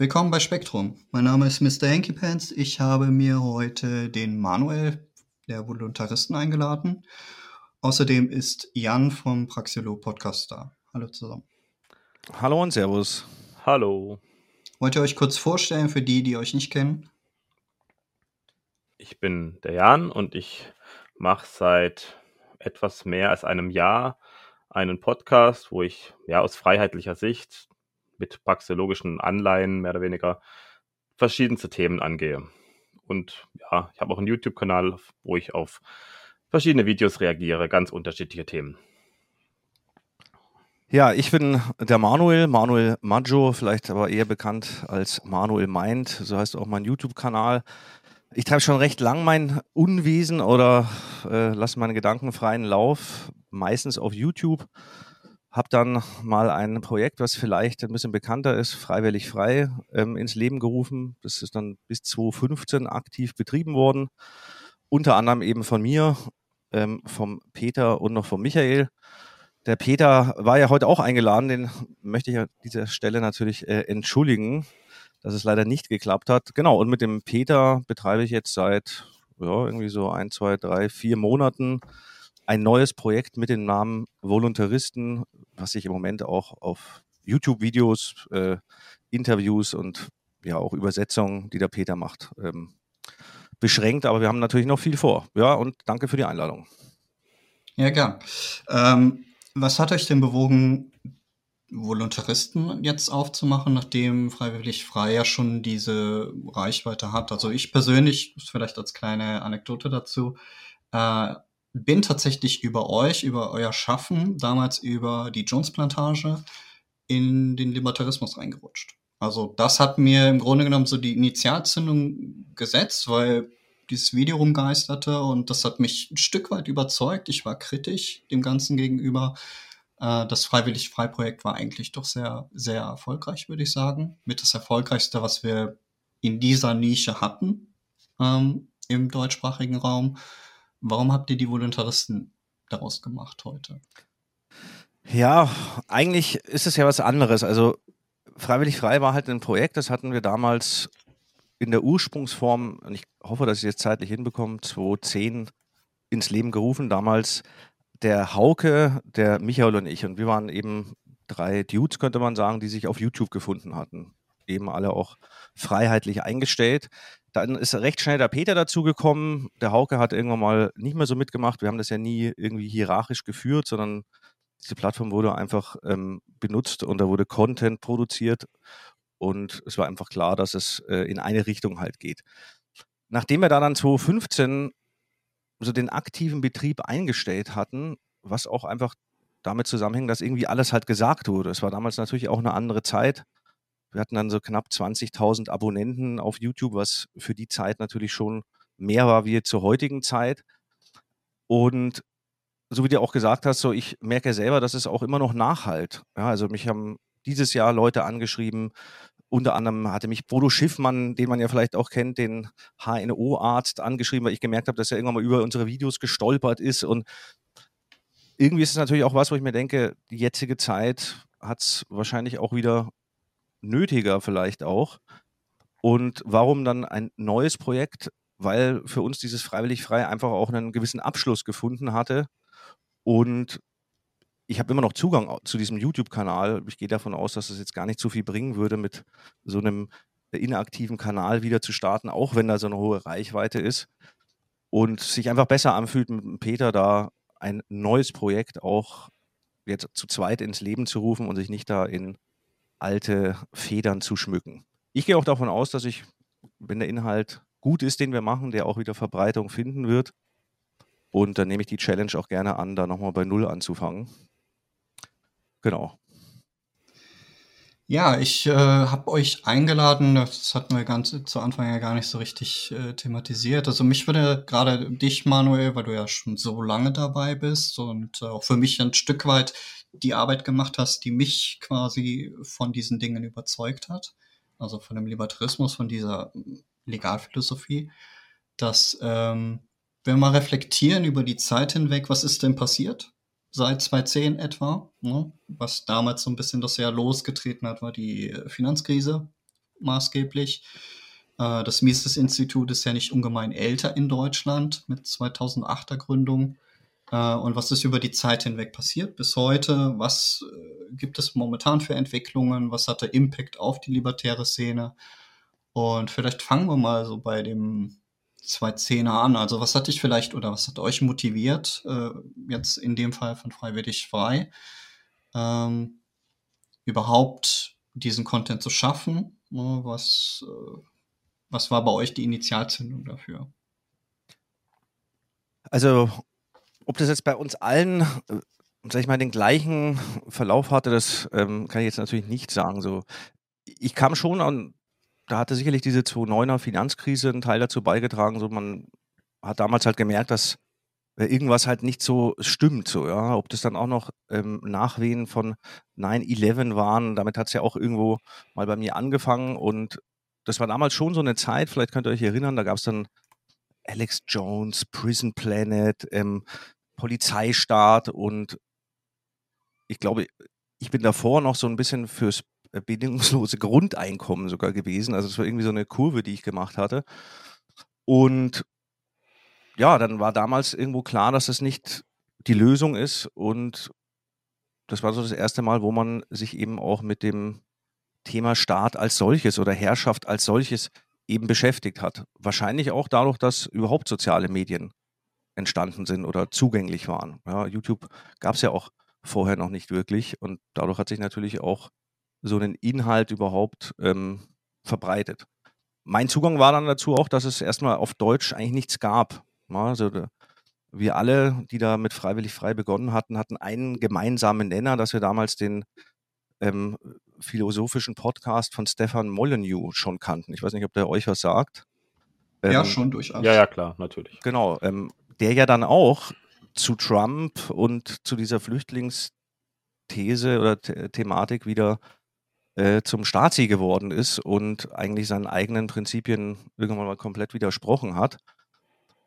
Willkommen bei Spektrum. Mein Name ist Mr. Hanky Pants. Ich habe mir heute den Manuel, der Voluntaristen, eingeladen. Außerdem ist Jan vom Praxilo Podcast da. Hallo zusammen. Hallo und Servus. Hallo. Wollt ihr euch kurz vorstellen für die, die euch nicht kennen? Ich bin der Jan und ich mache seit etwas mehr als einem Jahr einen Podcast, wo ich ja aus freiheitlicher Sicht mit praxeologischen Anleihen mehr oder weniger verschiedenste Themen angehe. Und ja, ich habe auch einen YouTube-Kanal, wo ich auf verschiedene Videos reagiere, ganz unterschiedliche Themen. Ja, ich bin der Manuel, Manuel Maggio, vielleicht aber eher bekannt als Manuel Mind, so heißt auch mein YouTube-Kanal. Ich treibe schon recht lang mein Unwesen oder äh, lasse meine Gedanken freien Lauf, meistens auf YouTube. Habe dann mal ein Projekt, was vielleicht ein bisschen bekannter ist, freiwillig frei, ähm, ins Leben gerufen. Das ist dann bis 2015 aktiv betrieben worden. Unter anderem eben von mir, ähm, vom Peter und noch vom Michael. Der Peter war ja heute auch eingeladen, den möchte ich an dieser Stelle natürlich äh, entschuldigen, dass es leider nicht geklappt hat. Genau, und mit dem Peter betreibe ich jetzt seit ja, irgendwie so ein, zwei, drei, vier Monaten ein neues Projekt mit dem Namen Voluntaristen, was sich im Moment auch auf YouTube-Videos, äh, Interviews und ja auch Übersetzungen, die der Peter macht, ähm, beschränkt. Aber wir haben natürlich noch viel vor. Ja, und danke für die Einladung. Ja, gern. Ähm, was hat euch denn bewogen, Voluntaristen jetzt aufzumachen, nachdem Freiwillig Frei ja schon diese Reichweite hat? Also ich persönlich, vielleicht als kleine Anekdote dazu, äh, bin tatsächlich über euch, über euer Schaffen, damals über die Jones-Plantage in den Libertarismus reingerutscht. Also das hat mir im Grunde genommen so die Initialzündung gesetzt, weil dieses Video rumgeisterte und das hat mich ein Stück weit überzeugt. Ich war kritisch dem Ganzen gegenüber. Äh, das Freiwillig-Frei-Projekt war eigentlich doch sehr, sehr erfolgreich, würde ich sagen. Mit das erfolgreichste, was wir in dieser Nische hatten ähm, im deutschsprachigen Raum. Warum habt ihr die Voluntaristen daraus gemacht heute? Ja, eigentlich ist es ja was anderes. Also Freiwillig Frei war halt ein Projekt, das hatten wir damals in der Ursprungsform, und ich hoffe, dass ich es jetzt zeitlich hinbekomme, 2010 ins Leben gerufen. Damals der Hauke, der Michael und ich. Und wir waren eben drei Dudes, könnte man sagen, die sich auf YouTube gefunden hatten. Eben alle auch freiheitlich eingestellt. Dann ist recht schnell der Peter dazugekommen. Der Hauke hat irgendwann mal nicht mehr so mitgemacht. Wir haben das ja nie irgendwie hierarchisch geführt, sondern diese Plattform wurde einfach ähm, benutzt und da wurde Content produziert. Und es war einfach klar, dass es äh, in eine Richtung halt geht. Nachdem wir da dann 2015 so den aktiven Betrieb eingestellt hatten, was auch einfach damit zusammenhängt, dass irgendwie alles halt gesagt wurde. Es war damals natürlich auch eine andere Zeit. Wir hatten dann so knapp 20.000 Abonnenten auf YouTube, was für die Zeit natürlich schon mehr war wie zur heutigen Zeit. Und so wie du auch gesagt hast, so ich merke selber, dass es auch immer noch nachhalt. Ja, also mich haben dieses Jahr Leute angeschrieben, unter anderem hatte mich Bodo Schiffmann, den man ja vielleicht auch kennt, den HNO-Arzt, angeschrieben, weil ich gemerkt habe, dass er irgendwann mal über unsere Videos gestolpert ist. Und irgendwie ist es natürlich auch was, wo ich mir denke, die jetzige Zeit hat es wahrscheinlich auch wieder nötiger vielleicht auch. Und warum dann ein neues Projekt? Weil für uns dieses Freiwillig Frei einfach auch einen gewissen Abschluss gefunden hatte. Und ich habe immer noch Zugang zu diesem YouTube-Kanal. Ich gehe davon aus, dass es jetzt gar nicht so viel bringen würde, mit so einem inaktiven Kanal wieder zu starten, auch wenn da so eine hohe Reichweite ist. Und sich einfach besser anfühlt, mit Peter da ein neues Projekt auch jetzt zu zweit ins Leben zu rufen und sich nicht da in alte Federn zu schmücken. Ich gehe auch davon aus, dass ich, wenn der Inhalt gut ist, den wir machen, der auch wieder Verbreitung finden wird. Und dann nehme ich die Challenge auch gerne an, da nochmal bei Null anzufangen. Genau. Ja, ich äh, habe euch eingeladen, das hatten wir ganz zu Anfang ja gar nicht so richtig äh, thematisiert. Also mich würde gerade dich, Manuel, weil du ja schon so lange dabei bist und äh, auch für mich ein Stück weit die Arbeit gemacht hast, die mich quasi von diesen Dingen überzeugt hat, also von dem Libertarismus, von dieser Legalphilosophie, dass ähm, wir mal reflektieren über die Zeit hinweg, was ist denn passiert seit 2010 etwa? Ne? Was damals so ein bisschen das Jahr losgetreten hat, war die Finanzkrise maßgeblich. Äh, das Mises-Institut ist ja nicht ungemein älter in Deutschland mit 2008er Gründung. Äh, und was ist über die Zeit hinweg passiert bis heute? Was äh, gibt es momentan für Entwicklungen? Was hat der Impact auf die libertäre Szene? Und vielleicht fangen wir mal so bei dem 210er an. Also was hat dich vielleicht oder was hat euch motiviert, äh, jetzt in dem Fall von Freiwillig Frei, ähm, überhaupt diesen Content zu schaffen? Ne, was, äh, was war bei euch die Initialzündung dafür? Also ob das jetzt bei uns allen, äh, sag ich mal, den gleichen Verlauf hatte, das ähm, kann ich jetzt natürlich nicht sagen. So, ich kam schon an, da hatte sicherlich diese 2009er Finanzkrise einen Teil dazu beigetragen. So, man hat damals halt gemerkt, dass äh, irgendwas halt nicht so stimmt. So, ja. Ob das dann auch noch ähm, Nachwehen von 9-11 waren, damit hat es ja auch irgendwo mal bei mir angefangen. Und das war damals schon so eine Zeit, vielleicht könnt ihr euch erinnern, da gab es dann Alex Jones, Prison Planet, ähm, Polizeistaat und ich glaube, ich bin davor noch so ein bisschen fürs bedingungslose Grundeinkommen sogar gewesen. Also es war irgendwie so eine Kurve, die ich gemacht hatte. Und ja, dann war damals irgendwo klar, dass es nicht die Lösung ist. Und das war so das erste Mal, wo man sich eben auch mit dem Thema Staat als solches oder Herrschaft als solches eben beschäftigt hat. Wahrscheinlich auch dadurch, dass überhaupt soziale Medien entstanden sind oder zugänglich waren. Ja, YouTube gab es ja auch vorher noch nicht wirklich und dadurch hat sich natürlich auch so ein Inhalt überhaupt ähm, verbreitet. Mein Zugang war dann dazu auch, dass es erstmal auf Deutsch eigentlich nichts gab. Also wir alle, die da mit Freiwillig Frei begonnen hatten, hatten einen gemeinsamen Nenner, dass wir damals den ähm, philosophischen Podcast von Stefan Molyneux schon kannten. Ich weiß nicht, ob der euch was sagt. Ähm, ja, schon durchaus. Ja, ja, klar, natürlich. Genau. Ähm, der ja dann auch zu Trump und zu dieser Flüchtlingsthese oder The Thematik wieder äh, zum Staatssie geworden ist und eigentlich seinen eigenen Prinzipien irgendwann mal komplett widersprochen hat.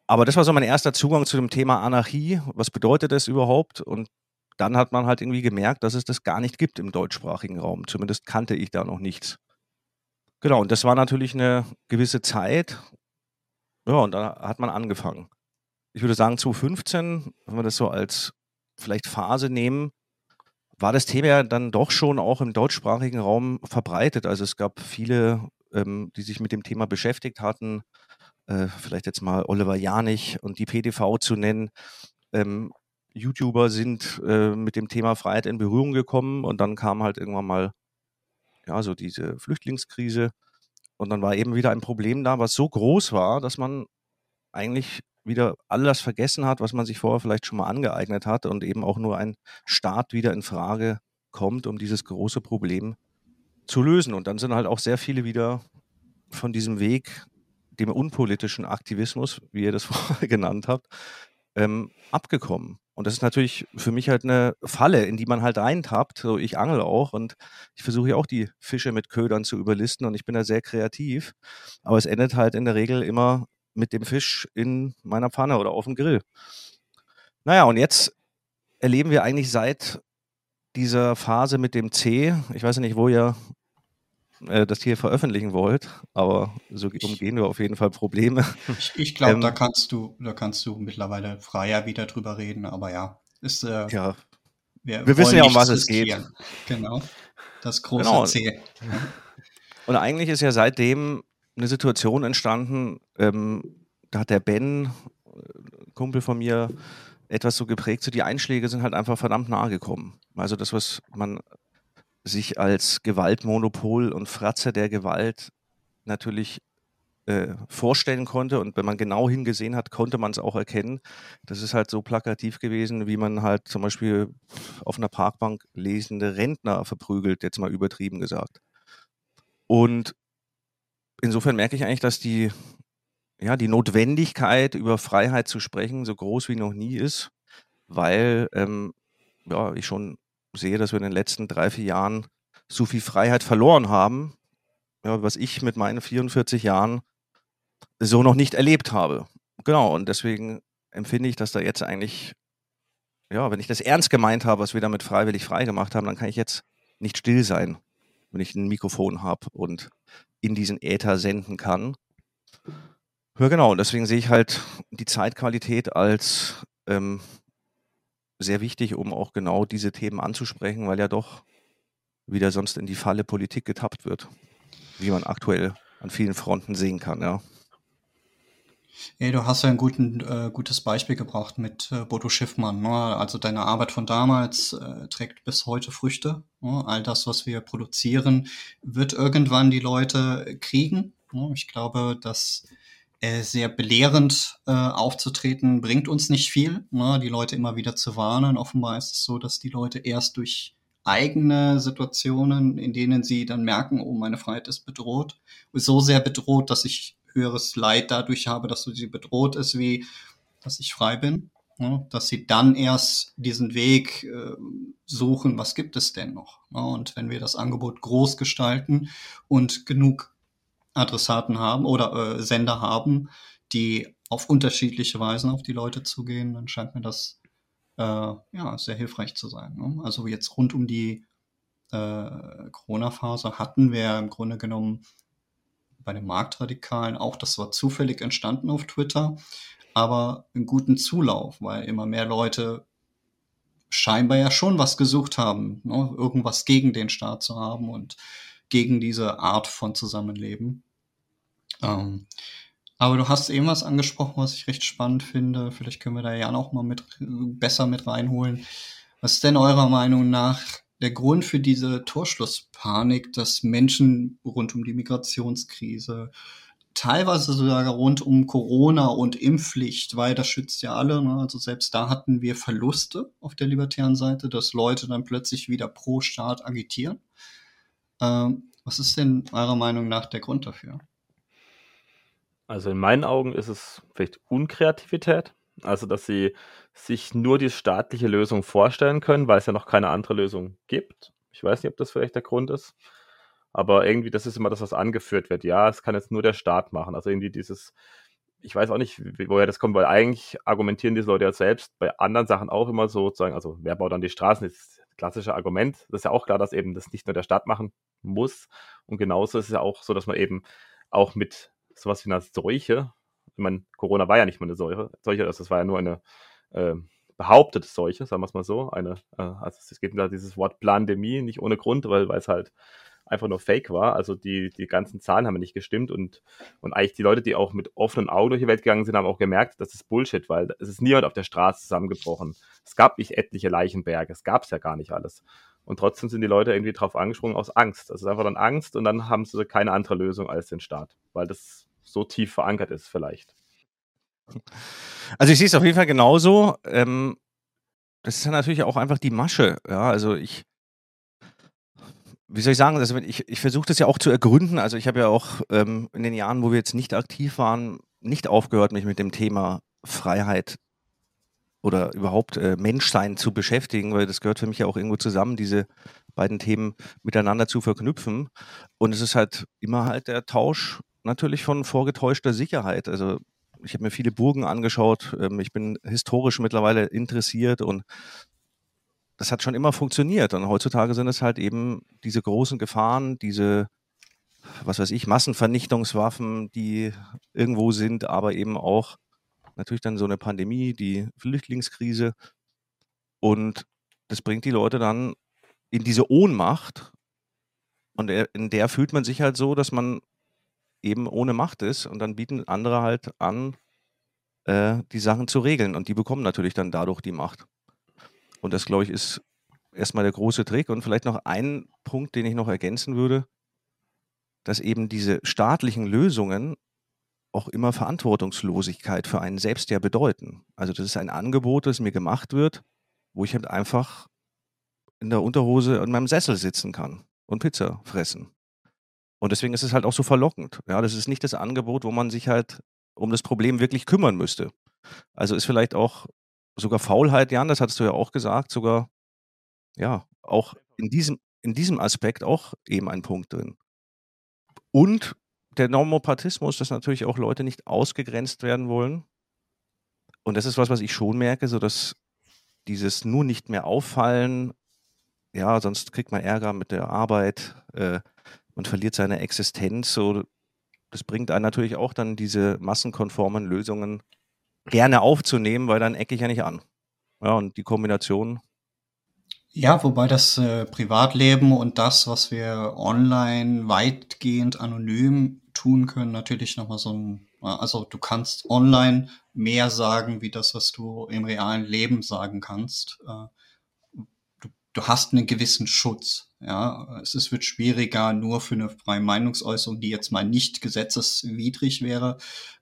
Aber das war so mein erster Zugang zu dem Thema Anarchie. Was bedeutet das überhaupt? Und dann hat man halt irgendwie gemerkt, dass es das gar nicht gibt im deutschsprachigen Raum. Zumindest kannte ich da noch nichts. Genau, und das war natürlich eine gewisse Zeit. Ja, und da hat man angefangen ich würde sagen, 2015, wenn wir das so als vielleicht Phase nehmen, war das Thema ja dann doch schon auch im deutschsprachigen Raum verbreitet. Also es gab viele, ähm, die sich mit dem Thema beschäftigt hatten. Äh, vielleicht jetzt mal Oliver Janich und die PDV zu nennen. Ähm, YouTuber sind äh, mit dem Thema Freiheit in Berührung gekommen und dann kam halt irgendwann mal ja so diese Flüchtlingskrise und dann war eben wieder ein Problem da, was so groß war, dass man eigentlich wieder alles vergessen hat, was man sich vorher vielleicht schon mal angeeignet hat und eben auch nur ein Staat wieder in Frage kommt, um dieses große Problem zu lösen. Und dann sind halt auch sehr viele wieder von diesem Weg, dem unpolitischen Aktivismus, wie ihr das vorher genannt habt, ähm, abgekommen. Und das ist natürlich für mich halt eine Falle, in die man halt reintappt. So, ich angel auch und ich versuche ja auch die Fische mit Ködern zu überlisten und ich bin da sehr kreativ. Aber es endet halt in der Regel immer mit dem Fisch in meiner Pfanne oder auf dem Grill. Naja, und jetzt erleben wir eigentlich seit dieser Phase mit dem C, ich weiß nicht, wo ihr äh, das hier veröffentlichen wollt, aber so umgehen wir auf jeden Fall Probleme. Ich, ich glaube, ähm, da kannst du, da kannst du mittlerweile freier wieder drüber reden, aber ja, ist äh, ja. Wir, wir wissen ja, um was es geht. Genau. Das große genau. C. Und eigentlich ist ja seitdem eine Situation entstanden, ähm, da hat der Ben, äh, Kumpel von mir, etwas so geprägt, so die Einschläge sind halt einfach verdammt nahe gekommen. Also das, was man sich als Gewaltmonopol und Fratze der Gewalt natürlich äh, vorstellen konnte und wenn man genau hingesehen hat, konnte man es auch erkennen. Das ist halt so plakativ gewesen, wie man halt zum Beispiel auf einer Parkbank lesende Rentner verprügelt, jetzt mal übertrieben gesagt. Und insofern merke ich eigentlich, dass die, ja, die Notwendigkeit, über Freiheit zu sprechen, so groß wie noch nie ist, weil ähm, ja, ich schon sehe, dass wir in den letzten drei, vier Jahren so viel Freiheit verloren haben, ja, was ich mit meinen 44 Jahren so noch nicht erlebt habe. Genau, und deswegen empfinde ich, dass da jetzt eigentlich, ja, wenn ich das ernst gemeint habe, was wir damit freiwillig frei gemacht haben, dann kann ich jetzt nicht still sein, wenn ich ein Mikrofon habe und in diesen Äther senden kann. Ja, genau. Und deswegen sehe ich halt die Zeitqualität als ähm, sehr wichtig, um auch genau diese Themen anzusprechen, weil ja doch wieder sonst in die Falle Politik getappt wird, wie man aktuell an vielen Fronten sehen kann, ja. Ja, du hast ja ein guten, äh, gutes Beispiel gebracht mit äh, Bodo Schiffmann. Ne? Also deine Arbeit von damals äh, trägt bis heute Früchte. Ne? All das, was wir produzieren, wird irgendwann die Leute kriegen. Ne? Ich glaube, dass äh, sehr belehrend äh, aufzutreten bringt uns nicht viel. Ne? Die Leute immer wieder zu warnen. Offenbar ist es so, dass die Leute erst durch eigene Situationen, in denen sie dann merken, oh, meine Freiheit ist bedroht, so sehr bedroht, dass ich höheres Leid dadurch habe, dass sie bedroht ist, wie dass ich frei bin. Ne? Dass sie dann erst diesen Weg äh, suchen, was gibt es denn noch? Ne? Und wenn wir das Angebot groß gestalten und genug Adressaten haben oder äh, Sender haben, die auf unterschiedliche Weisen auf die Leute zugehen, dann scheint mir das äh, ja, sehr hilfreich zu sein. Ne? Also jetzt rund um die äh, Corona-Phase hatten wir im Grunde genommen bei den Marktradikalen auch, das war zufällig entstanden auf Twitter, aber einen guten Zulauf, weil immer mehr Leute scheinbar ja schon was gesucht haben, ne? irgendwas gegen den Staat zu haben und gegen diese Art von Zusammenleben. Ähm, aber du hast eben was angesprochen, was ich recht spannend finde. Vielleicht können wir da ja auch mal mit, besser mit reinholen. Was ist denn eurer Meinung nach der Grund für diese Torschlusspanik, dass Menschen rund um die Migrationskrise, teilweise sogar rund um Corona und Impfpflicht, weil das schützt ja alle. Ne? Also selbst da hatten wir Verluste auf der libertären Seite, dass Leute dann plötzlich wieder pro Staat agitieren. Ähm, was ist denn eurer Meinung nach der Grund dafür? Also in meinen Augen ist es vielleicht Unkreativität. Also, dass sie sich nur die staatliche Lösung vorstellen können, weil es ja noch keine andere Lösung gibt. Ich weiß nicht, ob das vielleicht der Grund ist. Aber irgendwie, das ist immer das, was angeführt wird. Ja, es kann jetzt nur der Staat machen. Also irgendwie dieses, ich weiß auch nicht, woher das kommt, weil eigentlich argumentieren diese Leute ja selbst bei anderen Sachen auch immer so, sozusagen, also wer baut dann die Straßen, das ist das klassische Argument. Das ist ja auch klar, dass eben das nicht nur der Staat machen muss. Und genauso ist es ja auch so, dass man eben auch mit sowas wie einer Seuche, ich meine, Corona war ja nicht mal eine Seuche, Seuche also das war ja nur eine äh, behauptete Seuche, sagen wir es mal so. Eine, äh, also es geht da dieses Wort Plandemie nicht ohne Grund, weil, es halt einfach nur Fake war. Also die, die ganzen Zahlen haben nicht gestimmt und, und eigentlich die Leute, die auch mit offenen Augen durch die Welt gegangen sind, haben auch gemerkt, das ist Bullshit, weil es ist niemand auf der Straße zusammengebrochen. Es gab nicht etliche Leichenberge, es gab es ja gar nicht alles. Und trotzdem sind die Leute irgendwie drauf angesprungen aus Angst. Also einfach dann Angst und dann haben sie keine andere Lösung als den Staat, weil das so tief verankert ist vielleicht. Also ich sehe es auf jeden Fall genauso. Ähm, das ist ja natürlich auch einfach die Masche. Ja, also ich, wie soll ich sagen, also ich, ich versuche das ja auch zu ergründen. Also ich habe ja auch ähm, in den Jahren, wo wir jetzt nicht aktiv waren, nicht aufgehört, mich mit dem Thema Freiheit oder überhaupt äh, Menschsein zu beschäftigen, weil das gehört für mich ja auch irgendwo zusammen, diese beiden Themen miteinander zu verknüpfen. Und es ist halt immer halt der Tausch natürlich von vorgetäuschter Sicherheit. Also ich habe mir viele Burgen angeschaut. Ähm, ich bin historisch mittlerweile interessiert und das hat schon immer funktioniert. Und heutzutage sind es halt eben diese großen Gefahren, diese, was weiß ich, Massenvernichtungswaffen, die irgendwo sind, aber eben auch natürlich dann so eine Pandemie, die Flüchtlingskrise. Und das bringt die Leute dann in diese Ohnmacht. Und in der fühlt man sich halt so, dass man eben ohne Macht ist und dann bieten andere halt an, äh, die Sachen zu regeln und die bekommen natürlich dann dadurch die Macht. Und das, glaube ich, ist erstmal der große Trick und vielleicht noch ein Punkt, den ich noch ergänzen würde, dass eben diese staatlichen Lösungen auch immer Verantwortungslosigkeit für einen selbst ja bedeuten. Also das ist ein Angebot, das mir gemacht wird, wo ich halt einfach in der Unterhose in meinem Sessel sitzen kann und Pizza fressen. Und deswegen ist es halt auch so verlockend. Ja, das ist nicht das Angebot, wo man sich halt um das Problem wirklich kümmern müsste. Also ist vielleicht auch sogar Faulheit, Jan, das hattest du ja auch gesagt, sogar, ja, auch in diesem, in diesem Aspekt auch eben ein Punkt drin. Und der Normopathismus, dass natürlich auch Leute nicht ausgegrenzt werden wollen. Und das ist was, was ich schon merke, so dass dieses nur nicht mehr auffallen, ja, sonst kriegt man Ärger mit der Arbeit, äh, man verliert seine Existenz. So, das bringt einen natürlich auch dann diese massenkonformen Lösungen gerne aufzunehmen, weil dann ecke ich ja nicht an. Ja, und die Kombination. Ja, wobei das äh, Privatleben und das, was wir online weitgehend anonym tun können, natürlich nochmal so ein, also du kannst online mehr sagen, wie das, was du im realen Leben sagen kannst. Äh, du, hast einen gewissen Schutz. Ja, es ist, wird schwieriger, nur für eine freie Meinungsäußerung, die jetzt mal nicht gesetzeswidrig wäre.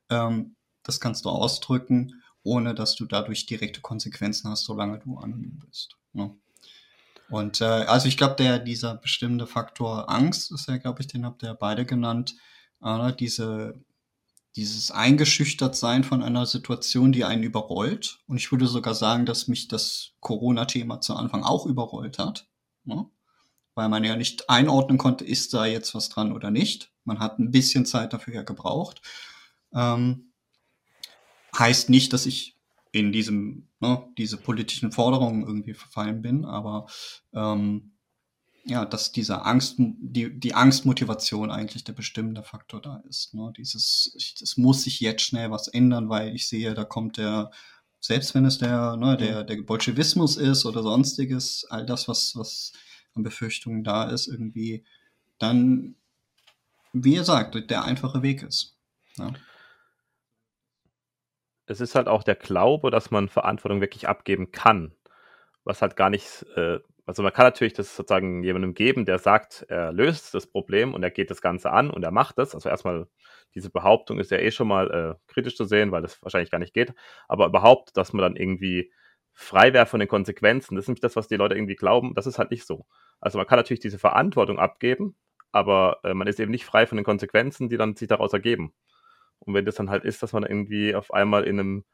Ähm, das kannst du ausdrücken, ohne dass du dadurch direkte Konsequenzen hast, solange du anonym bist. Ne? Und äh, also ich glaube, der dieser bestimmte Faktor Angst ist ja, glaube ich, den habt ihr ja beide genannt. Äh, diese dieses eingeschüchtert sein von einer Situation, die einen überrollt. Und ich würde sogar sagen, dass mich das Corona-Thema zu Anfang auch überrollt hat. Ne? Weil man ja nicht einordnen konnte, ist da jetzt was dran oder nicht. Man hat ein bisschen Zeit dafür ja gebraucht. Ähm, heißt nicht, dass ich in diesem, ne, diese politischen Forderungen irgendwie verfallen bin, aber ähm, ja, dass diese Angst, die, die Angstmotivation eigentlich der bestimmende Faktor da ist. Ne? Dieses, es muss sich jetzt schnell was ändern, weil ich sehe, da kommt der, selbst wenn es der, ne, der, der Bolschewismus ist oder sonstiges, all das, was, was an Befürchtungen da ist, irgendwie, dann, wie ihr sagt, der einfache Weg ist. Ja es ist halt auch der Glaube, dass man Verantwortung wirklich abgeben kann. Was halt gar nicht, äh, also man kann natürlich das sozusagen jemandem geben, der sagt, er löst das Problem und er geht das Ganze an und er macht das. Also erstmal, diese Behauptung ist ja eh schon mal äh, kritisch zu sehen, weil das wahrscheinlich gar nicht geht. Aber überhaupt, dass man dann irgendwie frei wäre von den Konsequenzen, das ist nämlich das, was die Leute irgendwie glauben, das ist halt nicht so. Also man kann natürlich diese Verantwortung abgeben, aber äh, man ist eben nicht frei von den Konsequenzen, die dann sich daraus ergeben. Und wenn das dann halt ist, dass man irgendwie auf einmal in einem,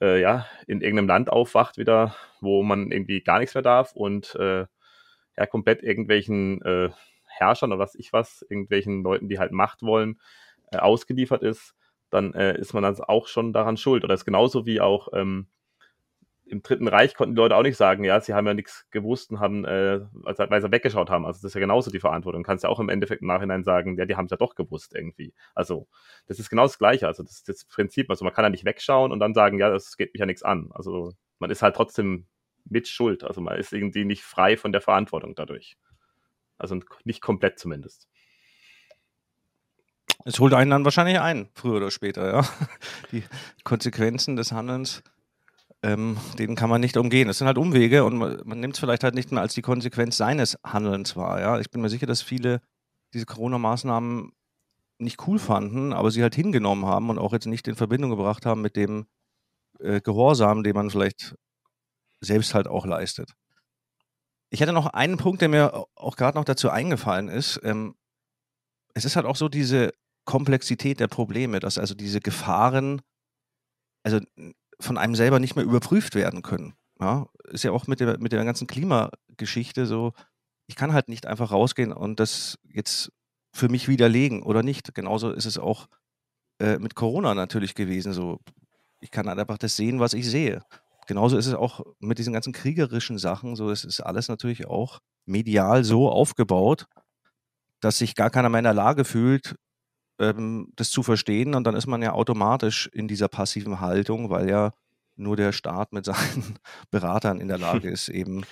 äh, ja, in irgendeinem Land aufwacht wieder, wo man irgendwie gar nichts mehr darf und äh, ja, komplett irgendwelchen äh, Herrschern oder was ich was, irgendwelchen Leuten, die halt Macht wollen, äh, ausgeliefert ist, dann äh, ist man dann auch schon daran schuld. Oder ist genauso wie auch ähm, im Dritten Reich konnten die Leute auch nicht sagen, ja, sie haben ja nichts gewusst und haben, äh, weil sie weggeschaut haben. Also das ist ja genauso die Verantwortung. Du kannst ja auch im Endeffekt im Nachhinein sagen, ja, die haben es ja doch gewusst irgendwie. Also das ist genau das Gleiche. Also das ist das Prinzip. Also man kann ja nicht wegschauen und dann sagen, ja, das geht mich ja nichts an. Also man ist halt trotzdem mit Schuld. Also man ist irgendwie nicht frei von der Verantwortung dadurch. Also nicht komplett zumindest. Es holt einen dann wahrscheinlich ein, früher oder später, ja. Die Konsequenzen des Handelns ähm, den kann man nicht umgehen. Es sind halt Umwege und man, man nimmt es vielleicht halt nicht mehr als die Konsequenz seines Handelns wahr. Ja? Ich bin mir sicher, dass viele diese Corona-Maßnahmen nicht cool fanden, aber sie halt hingenommen haben und auch jetzt nicht in Verbindung gebracht haben mit dem äh, Gehorsam, den man vielleicht selbst halt auch leistet. Ich hätte noch einen Punkt, der mir auch gerade noch dazu eingefallen ist. Ähm, es ist halt auch so diese Komplexität der Probleme, dass also diese Gefahren, also von einem selber nicht mehr überprüft werden können. Ja, ist ja auch mit der, mit der ganzen Klimageschichte so, ich kann halt nicht einfach rausgehen und das jetzt für mich widerlegen oder nicht. Genauso ist es auch äh, mit Corona natürlich gewesen. So, ich kann halt einfach das sehen, was ich sehe. Genauso ist es auch mit diesen ganzen kriegerischen Sachen. So, es ist alles natürlich auch medial so aufgebaut, dass sich gar keiner mehr in der Lage fühlt, ähm, das zu verstehen. Und dann ist man ja automatisch in dieser passiven Haltung, weil ja nur der Staat mit seinen Beratern in der Lage ist, eben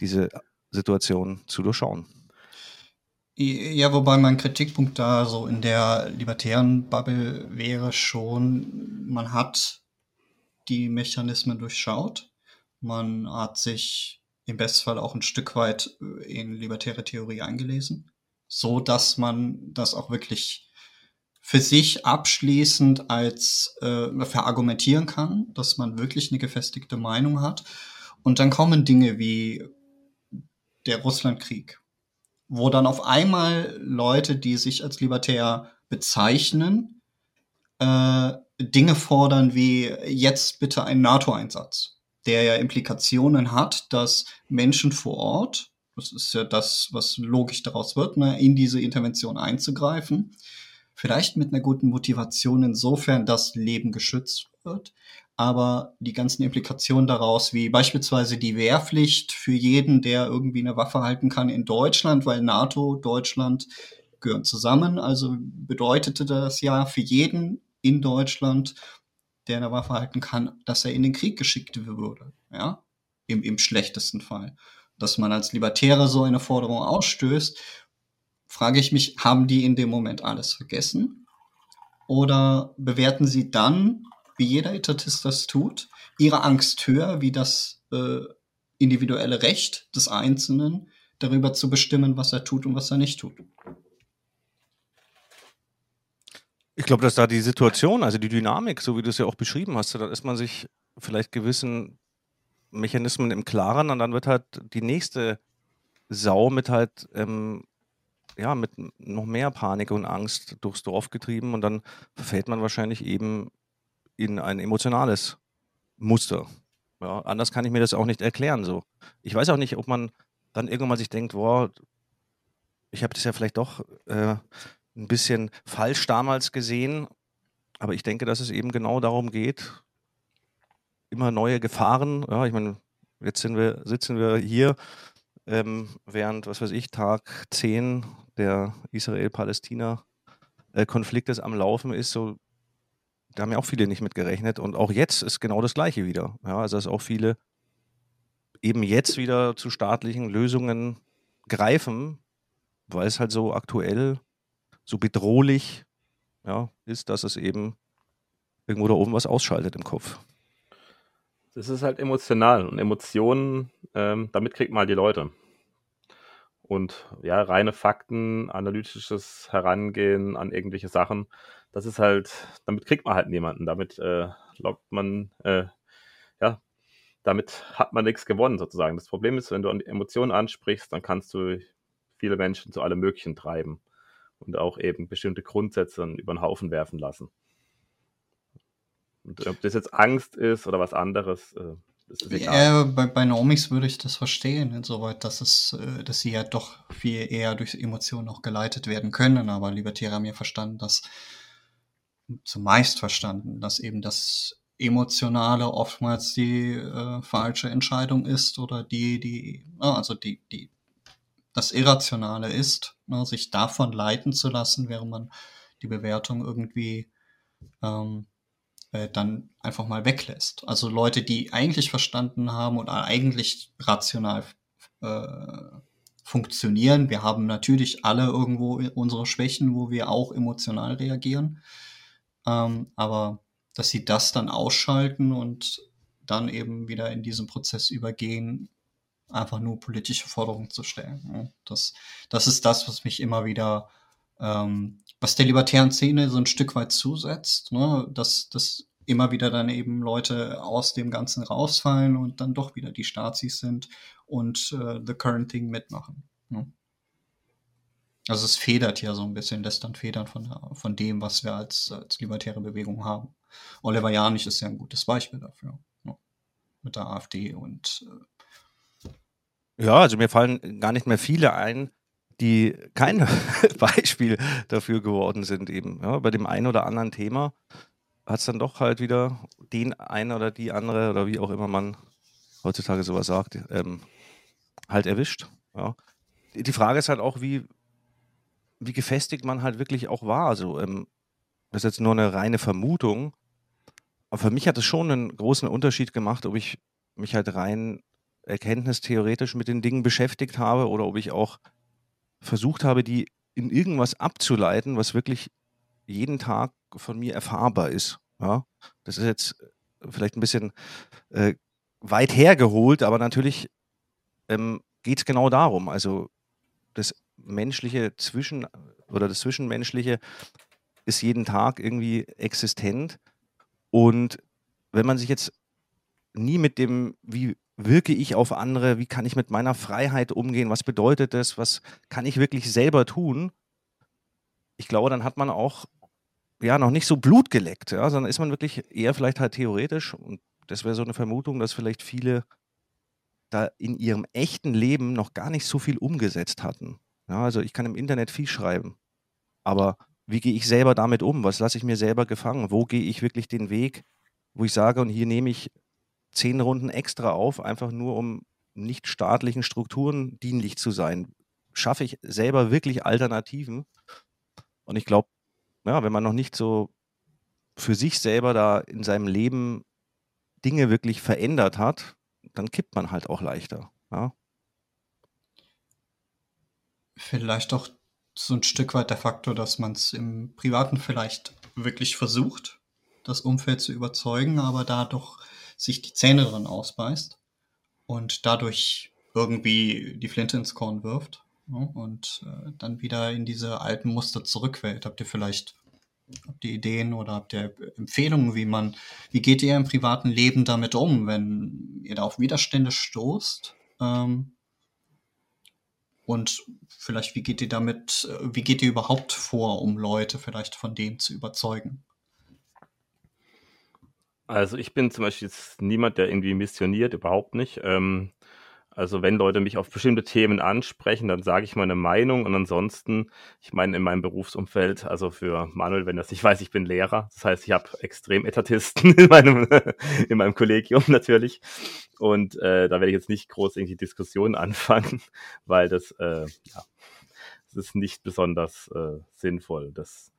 diese Situation zu durchschauen. Ja, wobei mein Kritikpunkt da so in der libertären Bubble wäre schon, man hat die Mechanismen durchschaut. Man hat sich im Bestfall auch ein Stück weit in libertäre Theorie eingelesen, so dass man das auch wirklich für sich abschließend als äh, verargumentieren kann, dass man wirklich eine gefestigte Meinung hat. Und dann kommen Dinge wie der Russlandkrieg, wo dann auf einmal Leute, die sich als libertär bezeichnen, äh, Dinge fordern wie jetzt bitte ein NATO-Einsatz, der ja Implikationen hat, dass Menschen vor Ort, das ist ja das, was logisch daraus wird, ne, in diese Intervention einzugreifen, Vielleicht mit einer guten Motivation insofern, dass Leben geschützt wird, aber die ganzen Implikationen daraus, wie beispielsweise die Wehrpflicht für jeden, der irgendwie eine Waffe halten kann in Deutschland, weil NATO Deutschland gehören zusammen. Also bedeutete das ja für jeden in Deutschland, der eine Waffe halten kann, dass er in den Krieg geschickt würde. Ja, im, im schlechtesten Fall. Dass man als Libertärer so eine Forderung ausstößt, frage ich mich, haben die in dem Moment alles vergessen? Oder bewerten sie dann, wie jeder Etatist das tut, ihre Angst höher, wie das äh, individuelle Recht des Einzelnen, darüber zu bestimmen, was er tut und was er nicht tut? Ich glaube, dass da die Situation, also die Dynamik, so wie du es ja auch beschrieben hast, da ist man sich vielleicht gewissen Mechanismen im Klaren und dann wird halt die nächste Sau mit halt ähm, ja, mit noch mehr Panik und Angst durchs Dorf getrieben und dann verfällt man wahrscheinlich eben in ein emotionales Muster. Ja, anders kann ich mir das auch nicht erklären so. Ich weiß auch nicht, ob man dann irgendwann sich denkt, boah, ich habe das ja vielleicht doch äh, ein bisschen falsch damals gesehen, aber ich denke, dass es eben genau darum geht, immer neue Gefahren. Ja, ich meine, jetzt wir, sitzen wir hier, ähm, während, was weiß ich, Tag 10 der Israel-Palästina-Konflikt ist am Laufen ist, so, da haben ja auch viele nicht mit gerechnet. Und auch jetzt ist genau das Gleiche wieder. Ja, also, dass auch viele eben jetzt wieder zu staatlichen Lösungen greifen, weil es halt so aktuell, so bedrohlich ja, ist, dass es eben irgendwo da oben was ausschaltet im Kopf. Das ist halt emotional und Emotionen, ähm, damit kriegt man halt die Leute. Und ja, reine Fakten, analytisches Herangehen an irgendwelche Sachen, das ist halt, damit kriegt man halt niemanden. Damit äh, lockt man, äh, ja, damit hat man nichts gewonnen sozusagen. Das Problem ist, wenn du Emotionen ansprichst, dann kannst du viele Menschen zu allem Möglichen treiben und auch eben bestimmte Grundsätze über den Haufen werfen lassen. Und ob das jetzt Angst ist oder was anderes, äh, ja, bei, bei Naomis würde ich das verstehen, insoweit, dass es, äh, dass sie ja doch viel eher durch Emotionen auch geleitet werden können. Aber Libertäre haben ja verstanden, dass zumeist verstanden, dass eben das Emotionale oftmals die äh, falsche Entscheidung ist oder die, die, also die, die, das Irrationale ist, ne, sich davon leiten zu lassen, während man die Bewertung irgendwie ähm, äh, dann einfach mal weglässt. Also Leute, die eigentlich verstanden haben und eigentlich rational äh, funktionieren. Wir haben natürlich alle irgendwo unsere Schwächen, wo wir auch emotional reagieren. Ähm, aber dass sie das dann ausschalten und dann eben wieder in diesen Prozess übergehen, einfach nur politische Forderungen zu stellen. Das, das ist das, was mich immer wieder ähm, was der libertären Szene so ein Stück weit zusetzt, ne? dass, dass immer wieder dann eben Leute aus dem Ganzen rausfallen und dann doch wieder die Stazis sind und äh, The Current Thing mitmachen. Ne? Also es federt ja so ein bisschen, lässt dann federn von, von dem, was wir als, als libertäre Bewegung haben. Oliver Janich ist ja ein gutes Beispiel dafür. Ne? Mit der AfD und äh ja, also mir fallen gar nicht mehr viele ein, die kein Beispiel dafür geworden sind, eben. Ja, bei dem einen oder anderen Thema hat es dann doch halt wieder den einen oder die andere oder wie auch immer man heutzutage sowas sagt, ähm, halt erwischt. Ja. Die Frage ist halt auch, wie, wie gefestigt man halt wirklich auch war. Also, ähm, das ist jetzt nur eine reine Vermutung. Aber für mich hat es schon einen großen Unterschied gemacht, ob ich mich halt rein erkenntnistheoretisch mit den Dingen beschäftigt habe oder ob ich auch versucht habe, die in irgendwas abzuleiten, was wirklich jeden Tag von mir erfahrbar ist. Ja? Das ist jetzt vielleicht ein bisschen äh, weit hergeholt, aber natürlich ähm, geht es genau darum. Also das menschliche Zwischen oder das Zwischenmenschliche ist jeden Tag irgendwie existent. Und wenn man sich jetzt nie mit dem, wie wirke ich auf andere, wie kann ich mit meiner Freiheit umgehen, was bedeutet das, was kann ich wirklich selber tun, ich glaube, dann hat man auch ja noch nicht so Blut geleckt, ja, sondern ist man wirklich eher vielleicht halt theoretisch und das wäre so eine Vermutung, dass vielleicht viele da in ihrem echten Leben noch gar nicht so viel umgesetzt hatten. Ja, also ich kann im Internet viel schreiben, aber wie gehe ich selber damit um? Was lasse ich mir selber gefangen? Wo gehe ich wirklich den Weg, wo ich sage, und hier nehme ich zehn Runden extra auf, einfach nur um nicht staatlichen Strukturen dienlich zu sein? schaffe ich selber wirklich Alternativen? Und ich glaube, ja, wenn man noch nicht so für sich selber da in seinem Leben Dinge wirklich verändert hat, dann kippt man halt auch leichter. Ja? Vielleicht auch so ein Stück weit der Faktor, dass man es im Privaten vielleicht wirklich versucht, das Umfeld zu überzeugen, aber da doch sich die Zähne drin ausbeißt und dadurch irgendwie die Flinte ins Korn wirft und äh, dann wieder in diese alten Muster zurückfällt. Habt ihr vielleicht habt ihr Ideen oder habt ihr Empfehlungen, wie man, wie geht ihr im privaten Leben damit um, wenn ihr da auf Widerstände stoßt? Ähm, und vielleicht, wie geht ihr damit, wie geht ihr überhaupt vor, um Leute vielleicht von dem zu überzeugen? Also ich bin zum Beispiel jetzt niemand, der irgendwie missioniert, überhaupt nicht. Ähm, also wenn Leute mich auf bestimmte Themen ansprechen, dann sage ich meine Meinung und ansonsten, ich meine in meinem Berufsumfeld, also für Manuel, wenn das nicht weiß, ich bin Lehrer, das heißt, ich habe extrem Etatisten in meinem, in meinem Kollegium natürlich und äh, da werde ich jetzt nicht groß irgendwie Diskussionen anfangen, weil das, äh, ja, das ist nicht besonders äh, sinnvoll. Das,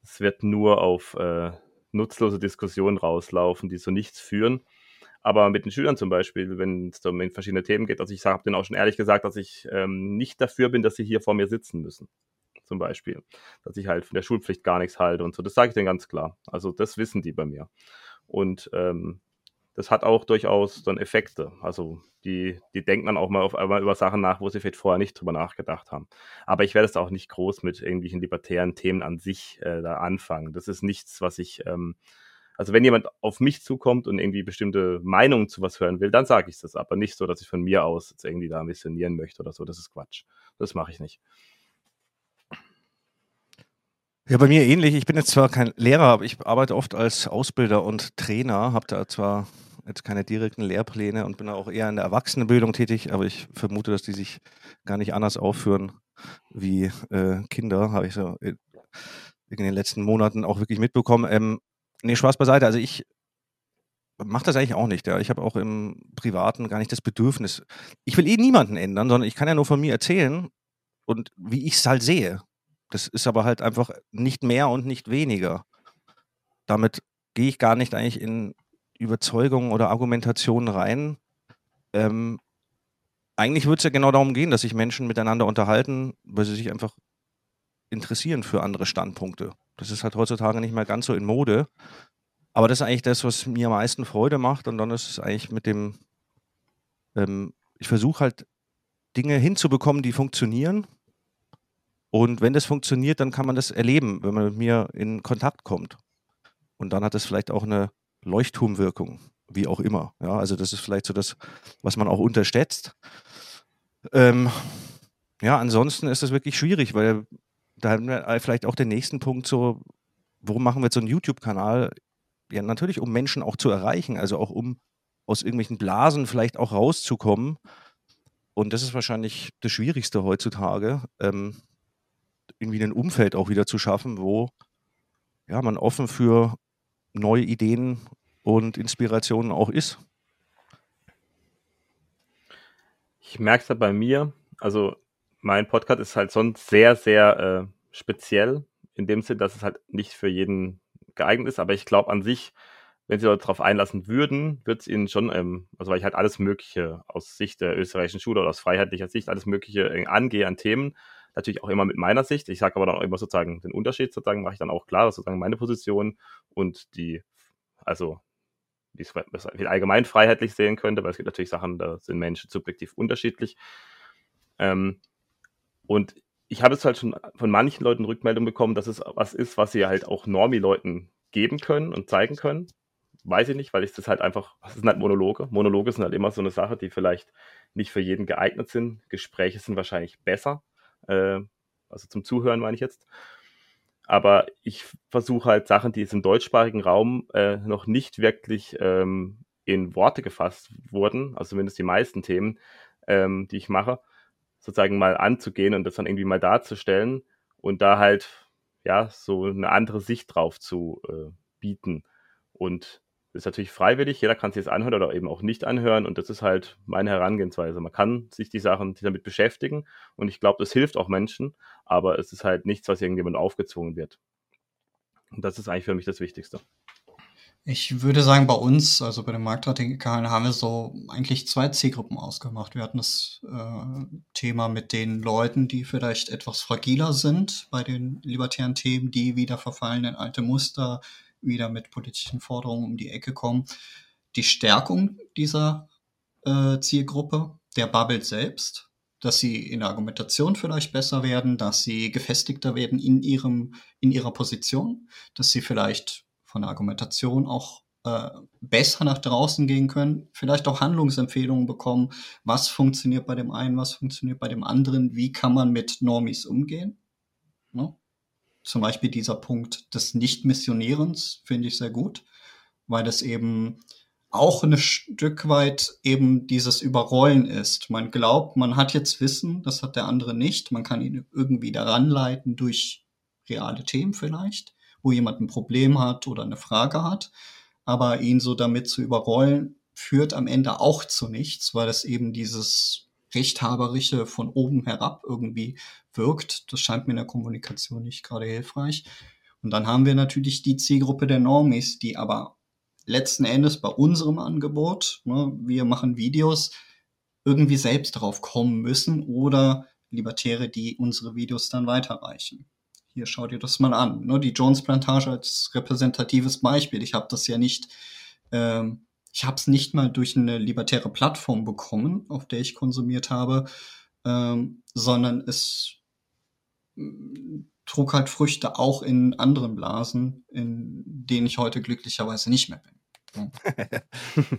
das wird nur auf äh, nutzlose Diskussionen rauslaufen, die zu nichts führen. Aber mit den Schülern zum Beispiel, wenn es um verschiedene Themen geht, also ich habe denen auch schon ehrlich gesagt, dass ich ähm, nicht dafür bin, dass sie hier vor mir sitzen müssen. Zum Beispiel. Dass ich halt von der Schulpflicht gar nichts halte und so. Das sage ich denen ganz klar. Also das wissen die bei mir. Und ähm, das hat auch durchaus dann Effekte. Also die, die denken dann auch mal auf einmal über Sachen nach, wo sie vielleicht vorher nicht drüber nachgedacht haben. Aber ich werde es auch nicht groß mit irgendwelchen libertären Themen an sich äh, da anfangen. Das ist nichts, was ich ähm, also wenn jemand auf mich zukommt und irgendwie bestimmte Meinungen zu was hören will, dann sage ich das. Aber nicht so, dass ich von mir aus jetzt irgendwie da missionieren möchte oder so. Das ist Quatsch. Das mache ich nicht. Ja, bei mir ähnlich. Ich bin jetzt zwar kein Lehrer, aber ich arbeite oft als Ausbilder und Trainer, habe da zwar jetzt keine direkten Lehrpläne und bin auch eher in der Erwachsenenbildung tätig, aber ich vermute, dass die sich gar nicht anders aufführen wie äh, Kinder, habe ich so in den letzten Monaten auch wirklich mitbekommen. Ähm, Nee, Spaß beiseite. Also ich mache das eigentlich auch nicht. Ja. Ich habe auch im Privaten gar nicht das Bedürfnis. Ich will eh niemanden ändern, sondern ich kann ja nur von mir erzählen und wie ich es halt sehe. Das ist aber halt einfach nicht mehr und nicht weniger. Damit gehe ich gar nicht eigentlich in Überzeugungen oder Argumentationen rein. Ähm, eigentlich würde es ja genau darum gehen, dass sich Menschen miteinander unterhalten, weil sie sich einfach interessieren für andere Standpunkte. Das ist halt heutzutage nicht mehr ganz so in Mode. Aber das ist eigentlich das, was mir am meisten Freude macht. Und dann ist es eigentlich mit dem, ähm, ich versuche halt Dinge hinzubekommen, die funktionieren. Und wenn das funktioniert, dann kann man das erleben, wenn man mit mir in Kontakt kommt. Und dann hat es vielleicht auch eine Leuchtturmwirkung, wie auch immer. Ja, also das ist vielleicht so das, was man auch unterschätzt. Ähm, ja, ansonsten ist es wirklich schwierig, weil da haben wir vielleicht auch den nächsten Punkt so, warum machen wir jetzt so einen YouTube-Kanal? Ja, natürlich, um Menschen auch zu erreichen, also auch um aus irgendwelchen Blasen vielleicht auch rauszukommen. Und das ist wahrscheinlich das Schwierigste heutzutage, ähm, irgendwie ein Umfeld auch wieder zu schaffen, wo ja, man offen für neue Ideen und Inspirationen auch ist. Ich merke es ja bei mir, also mein Podcast ist halt sonst sehr, sehr äh, speziell, in dem Sinn, dass es halt nicht für jeden geeignet ist, aber ich glaube an sich, wenn sie darauf einlassen würden, wird es ihnen schon, ähm, also weil ich halt alles Mögliche aus Sicht der österreichischen Schule oder aus freiheitlicher Sicht alles Mögliche äh, angehe an Themen, natürlich auch immer mit meiner Sicht. Ich sage aber dann auch immer sozusagen den Unterschied sozusagen, mache ich dann auch klar, sozusagen meine Position und die, also wie es allgemein freiheitlich sehen könnte, weil es gibt natürlich Sachen, da sind Menschen subjektiv unterschiedlich. Ähm, und ich habe es halt schon von manchen Leuten Rückmeldung bekommen, dass es was ist, was sie halt auch Normi-Leuten geben können und zeigen können. Weiß ich nicht, weil ich das halt einfach, das sind halt Monologe. Monologe sind halt immer so eine Sache, die vielleicht nicht für jeden geeignet sind. Gespräche sind wahrscheinlich besser. Äh, also zum Zuhören meine ich jetzt. Aber ich versuche halt Sachen, die jetzt im deutschsprachigen Raum äh, noch nicht wirklich ähm, in Worte gefasst wurden, also zumindest die meisten Themen, ähm, die ich mache, sozusagen mal anzugehen und das dann irgendwie mal darzustellen und da halt ja so eine andere Sicht drauf zu äh, bieten. Und Ist natürlich freiwillig, jeder kann sich das anhören oder eben auch nicht anhören und das ist halt meine Herangehensweise. Man kann sich die Sachen damit beschäftigen und ich glaube, das hilft auch Menschen, aber es ist halt nichts, was irgendjemand aufgezwungen wird. Und das ist eigentlich für mich das Wichtigste. Ich würde sagen, bei uns, also bei den Marktradikalen, haben wir so eigentlich zwei Zielgruppen ausgemacht. Wir hatten das äh, Thema mit den Leuten, die vielleicht etwas fragiler sind bei den libertären Themen, die wieder verfallen in alte Muster, wieder mit politischen Forderungen um die Ecke kommen. Die Stärkung dieser äh, Zielgruppe, der Bubble selbst, dass sie in der Argumentation vielleicht besser werden, dass sie gefestigter werden in ihrem, in ihrer Position, dass sie vielleicht von der Argumentation auch äh, besser nach draußen gehen können, vielleicht auch Handlungsempfehlungen bekommen, was funktioniert bei dem einen, was funktioniert bei dem anderen, wie kann man mit Normis umgehen. Ne? Zum Beispiel dieser Punkt des Nicht-Missionierens finde ich sehr gut, weil das eben auch ein Stück weit eben dieses Überrollen ist. Man glaubt, man hat jetzt Wissen, das hat der andere nicht. Man kann ihn irgendwie daran leiten durch reale Themen vielleicht, wo jemand ein Problem hat oder eine Frage hat. Aber ihn so damit zu überrollen, führt am Ende auch zu nichts, weil es eben dieses Rechthaberische von oben herab irgendwie wirkt. Das scheint mir in der Kommunikation nicht gerade hilfreich. Und dann haben wir natürlich die Zielgruppe der Normis, die aber letzten Endes bei unserem Angebot, ne, wir machen Videos, irgendwie selbst drauf kommen müssen oder Libertäre, die unsere Videos dann weiterreichen. Hier schaut ihr das mal an. Ne, die Jones Plantage als repräsentatives Beispiel. Ich habe das ja nicht ähm, ich habe es nicht mal durch eine libertäre Plattform bekommen, auf der ich konsumiert habe, ähm, sondern es mm, trug halt Früchte auch in anderen Blasen, in denen ich heute glücklicherweise nicht mehr bin.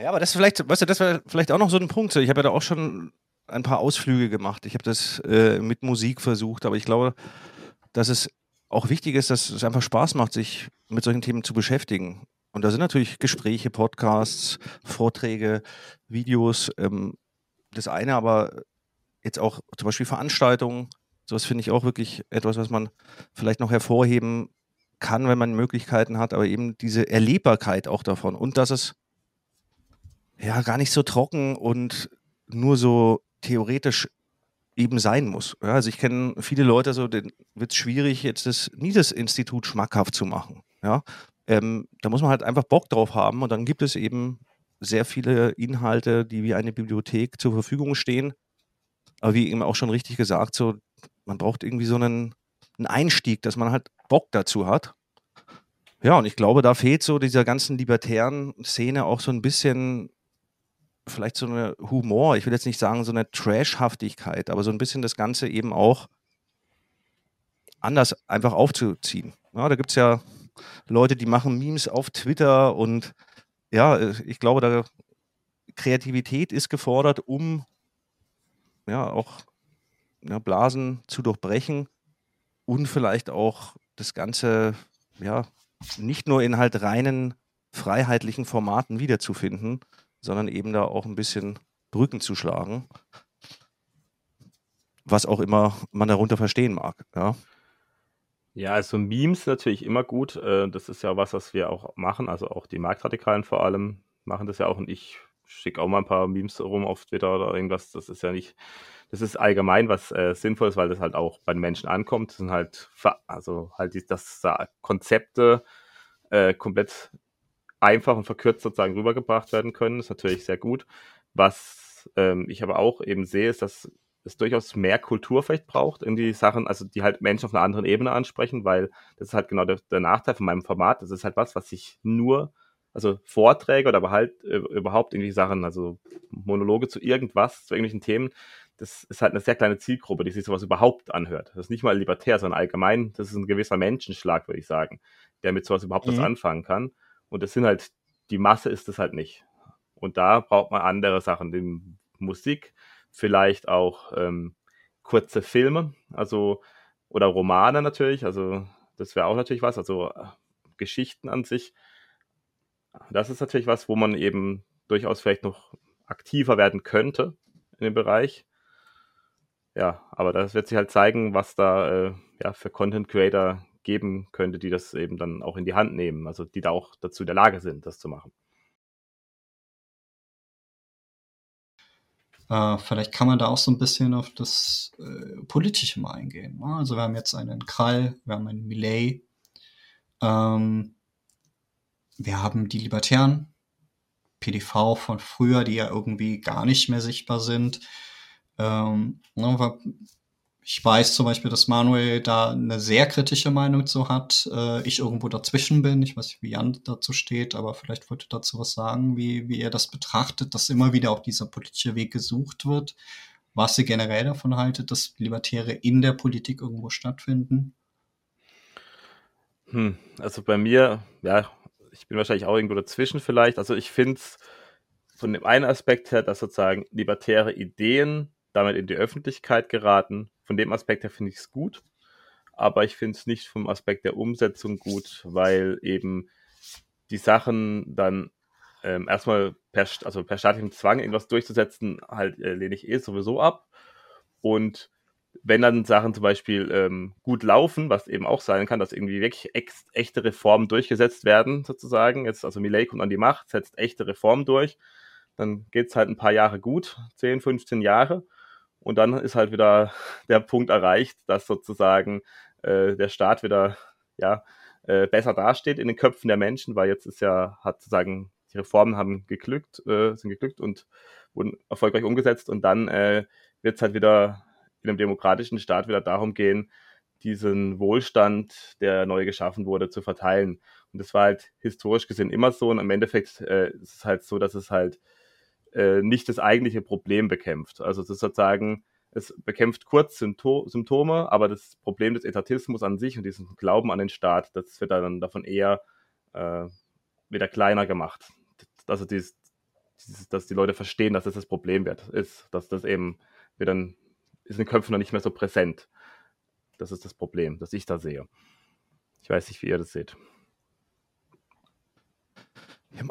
Ja, aber das vielleicht, weißt du, das wäre vielleicht auch noch so ein Punkt. Ich habe ja da auch schon ein paar Ausflüge gemacht. Ich habe das äh, mit Musik versucht, aber ich glaube, dass es auch wichtig ist, dass es einfach Spaß macht, sich mit solchen Themen zu beschäftigen. Und da sind natürlich Gespräche, Podcasts, Vorträge, Videos. Ähm, das eine aber jetzt auch zum Beispiel Veranstaltungen. Sowas finde ich auch wirklich etwas, was man vielleicht noch hervorheben kann, wenn man Möglichkeiten hat, aber eben diese Erlebbarkeit auch davon und dass es ja gar nicht so trocken und nur so theoretisch eben sein muss. Ja, also ich kenne viele Leute, so denen wird es schwierig, jetzt das Mises-Institut schmackhaft zu machen. Ja, ähm, da muss man halt einfach Bock drauf haben und dann gibt es eben sehr viele Inhalte, die wie eine Bibliothek zur Verfügung stehen. Aber wie eben auch schon richtig gesagt, so man braucht irgendwie so einen, einen Einstieg, dass man halt Bock dazu hat. Ja, und ich glaube, da fehlt so dieser ganzen libertären Szene auch so ein bisschen vielleicht so eine Humor, ich will jetzt nicht sagen so eine Trashhaftigkeit, aber so ein bisschen das Ganze eben auch anders einfach aufzuziehen. Ja, da gibt es ja Leute, die machen Memes auf Twitter und ja, ich glaube, da Kreativität ist gefordert, um ja auch ja, Blasen zu durchbrechen und vielleicht auch das Ganze ja nicht nur in halt reinen freiheitlichen Formaten wiederzufinden, sondern eben da auch ein bisschen Brücken zu schlagen, was auch immer man darunter verstehen mag. Ja. Ja, also Memes natürlich immer gut. Äh, das ist ja was, was wir auch machen. Also auch die Marktradikalen vor allem machen das ja auch. Und ich schicke auch mal ein paar Memes rum auf Twitter oder irgendwas. Das ist ja nicht, das ist allgemein was äh, Sinnvolles, weil das halt auch bei den Menschen ankommt. Das sind halt, also halt, die, dass da Konzepte äh, komplett einfach und verkürzt sozusagen rübergebracht werden können. Das ist natürlich sehr gut. Was ähm, ich aber auch eben sehe, ist, dass es durchaus mehr Kultur vielleicht braucht in die Sachen, also die halt Menschen auf einer anderen Ebene ansprechen, weil das ist halt genau der, der Nachteil von meinem Format. Das ist halt was, was sich nur, also Vorträge oder aber halt äh, überhaupt irgendwie Sachen, also Monologe zu irgendwas, zu irgendwelchen Themen, das ist halt eine sehr kleine Zielgruppe, die sich sowas überhaupt anhört. Das ist nicht mal libertär, sondern allgemein, das ist ein gewisser Menschenschlag, würde ich sagen, der mit sowas überhaupt mhm. was anfangen kann. Und das sind halt, die Masse ist es halt nicht. Und da braucht man andere Sachen, die Musik, vielleicht auch ähm, kurze Filme, also oder Romane natürlich, also das wäre auch natürlich was, also äh, Geschichten an sich. Das ist natürlich was, wo man eben durchaus vielleicht noch aktiver werden könnte in dem Bereich. Ja, aber das wird sich halt zeigen, was da äh, ja, für Content Creator geben könnte, die das eben dann auch in die Hand nehmen, also die da auch dazu in der Lage sind, das zu machen. Äh, vielleicht kann man da auch so ein bisschen auf das äh, Politische mal eingehen. Ne? Also wir haben jetzt einen Krall, wir haben einen Millet, ähm, wir haben die Libertären, PDV von früher, die ja irgendwie gar nicht mehr sichtbar sind. Ähm, ne, ich weiß zum Beispiel, dass Manuel da eine sehr kritische Meinung zu hat. Äh, ich irgendwo dazwischen bin. Ich weiß nicht, wie Jan dazu steht, aber vielleicht wollte dazu was sagen, wie, wie er das betrachtet, dass immer wieder auch dieser politische Weg gesucht wird. Was ihr generell davon haltet, dass Libertäre in der Politik irgendwo stattfinden? Hm, also bei mir, ja, ich bin wahrscheinlich auch irgendwo dazwischen vielleicht. Also ich finde es von dem einen Aspekt her, dass sozusagen libertäre Ideen damit in die Öffentlichkeit geraten. Von dem Aspekt her finde ich es gut, aber ich finde es nicht vom Aspekt der Umsetzung gut, weil eben die Sachen dann ähm, erstmal per, also per staatlichem Zwang irgendwas durchzusetzen, halt äh, lehne ich eh sowieso ab. Und wenn dann Sachen zum Beispiel ähm, gut laufen, was eben auch sein kann, dass irgendwie wirklich ex echte Reformen durchgesetzt werden, sozusagen. Jetzt, also Millet kommt an die Macht, setzt echte Reformen durch, dann geht es halt ein paar Jahre gut, 10, 15 Jahre. Und dann ist halt wieder der Punkt erreicht, dass sozusagen äh, der Staat wieder ja, äh, besser dasteht in den Köpfen der Menschen, weil jetzt ist ja, hat sozusagen, die Reformen haben geglückt, äh, sind geglückt und wurden erfolgreich umgesetzt und dann äh, wird es halt wieder in einem demokratischen Staat wieder darum gehen, diesen Wohlstand, der neu geschaffen wurde, zu verteilen. Und das war halt historisch gesehen immer so. Und im Endeffekt äh, ist es halt so, dass es halt äh, nicht das eigentliche Problem bekämpft. Also es sozusagen, es bekämpft kurz Symptome, aber das Problem des Etatismus an sich und diesen Glauben an den Staat, das wird dann davon eher äh, wieder kleiner gemacht. Also dieses, dieses, dass die Leute verstehen, dass das das Problem wird, ist, dass das eben wird dann ist in den Köpfen noch nicht mehr so präsent. Das ist das Problem, das ich da sehe. Ich weiß nicht, wie ihr das seht.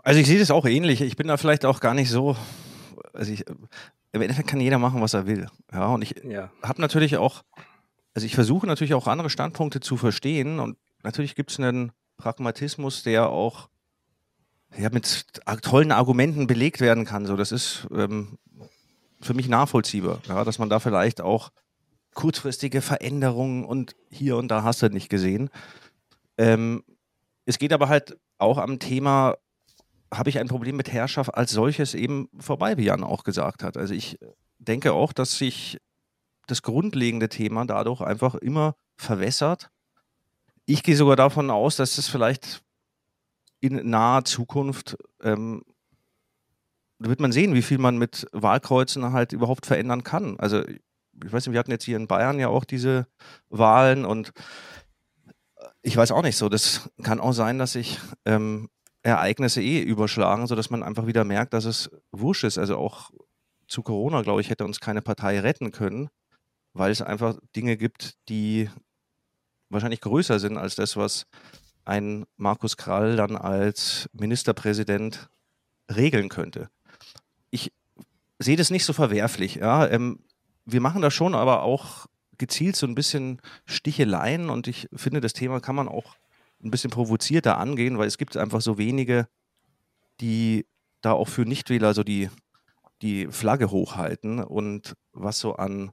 Also ich sehe das auch ähnlich. Ich bin da vielleicht auch gar nicht so. Also ich, im Endeffekt kann jeder machen, was er will. Ja, und ich ja. habe natürlich auch, also ich versuche natürlich auch andere Standpunkte zu verstehen und natürlich gibt es einen Pragmatismus, der auch ja, mit tollen Argumenten belegt werden kann. So, das ist ähm, für mich nachvollziehbar, ja, dass man da vielleicht auch kurzfristige Veränderungen und hier und da hast du nicht gesehen. Ähm, es geht aber halt auch am Thema habe ich ein Problem mit Herrschaft als solches eben vorbei, wie Jan auch gesagt hat. Also ich denke auch, dass sich das grundlegende Thema dadurch einfach immer verwässert. Ich gehe sogar davon aus, dass es vielleicht in naher Zukunft, ähm, da wird man sehen, wie viel man mit Wahlkreuzen halt überhaupt verändern kann. Also ich weiß nicht, wir hatten jetzt hier in Bayern ja auch diese Wahlen und ich weiß auch nicht so. Das kann auch sein, dass sich ähm, Ereignisse eh überschlagen, sodass man einfach wieder merkt, dass es wurscht ist. Also auch zu Corona, glaube ich, hätte uns keine Partei retten können, weil es einfach Dinge gibt, die wahrscheinlich größer sind als das, was ein Markus Krall dann als Ministerpräsident regeln könnte. Ich sehe das nicht so verwerflich. Ja. Ähm, wir machen da schon aber auch gezielt so ein bisschen Sticheleien und ich finde, das Thema kann man auch ein bisschen provozierter angehen, weil es gibt einfach so wenige, die da auch für Nichtwähler so die, die Flagge hochhalten und was so an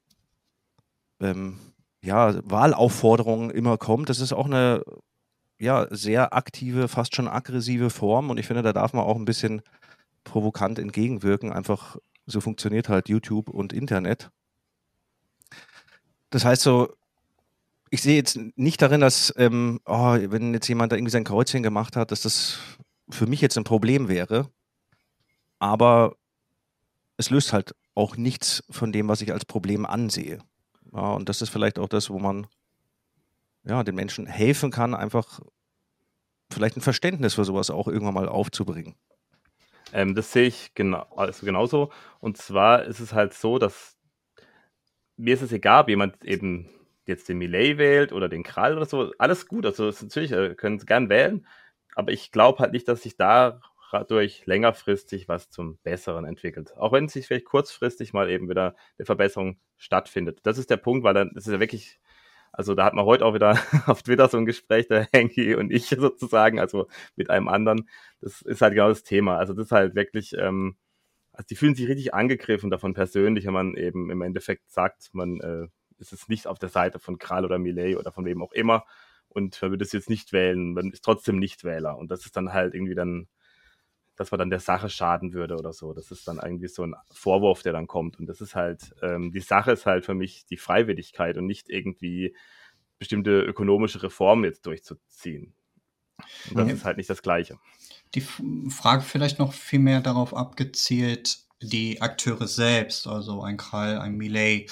ähm, ja, Wahlaufforderungen immer kommt. Das ist auch eine ja, sehr aktive, fast schon aggressive Form und ich finde, da darf man auch ein bisschen provokant entgegenwirken. Einfach so funktioniert halt YouTube und Internet. Das heißt so, ich sehe jetzt nicht darin, dass, ähm, oh, wenn jetzt jemand da irgendwie sein Kreuzchen gemacht hat, dass das für mich jetzt ein Problem wäre. Aber es löst halt auch nichts von dem, was ich als Problem ansehe. Ja, und das ist vielleicht auch das, wo man ja, den Menschen helfen kann, einfach vielleicht ein Verständnis für sowas auch irgendwann mal aufzubringen. Ähm, das sehe ich genau, also genauso. Und zwar ist es halt so, dass mir ist es egal, ob jemand eben jetzt den Millet wählt oder den Krall oder so, alles gut. Also natürlich äh, können Sie gern wählen, aber ich glaube halt nicht, dass sich dadurch längerfristig was zum Besseren entwickelt. Auch wenn sich vielleicht kurzfristig mal eben wieder eine Verbesserung stattfindet. Das ist der Punkt, weil dann ist ja wirklich, Also da hat man heute auch wieder auf Twitter so ein Gespräch, der Henki und ich sozusagen, also mit einem anderen. Das ist halt genau das Thema. Also das ist halt wirklich, ähm, also die fühlen sich richtig angegriffen davon persönlich, wenn man eben im Endeffekt sagt, man äh, ist es nicht auf der Seite von Kral oder Millet oder von wem auch immer und man würde es jetzt nicht wählen, man ist trotzdem nicht Wähler und das ist dann halt irgendwie dann, dass man dann der Sache schaden würde oder so. Das ist dann irgendwie so ein Vorwurf, der dann kommt und das ist halt, ähm, die Sache ist halt für mich die Freiwilligkeit und nicht irgendwie bestimmte ökonomische Reformen jetzt durchzuziehen. Und das ja. ist halt nicht das Gleiche. Die Frage vielleicht noch viel mehr darauf abgezielt, die Akteure selbst, also ein Krall, ein Millet,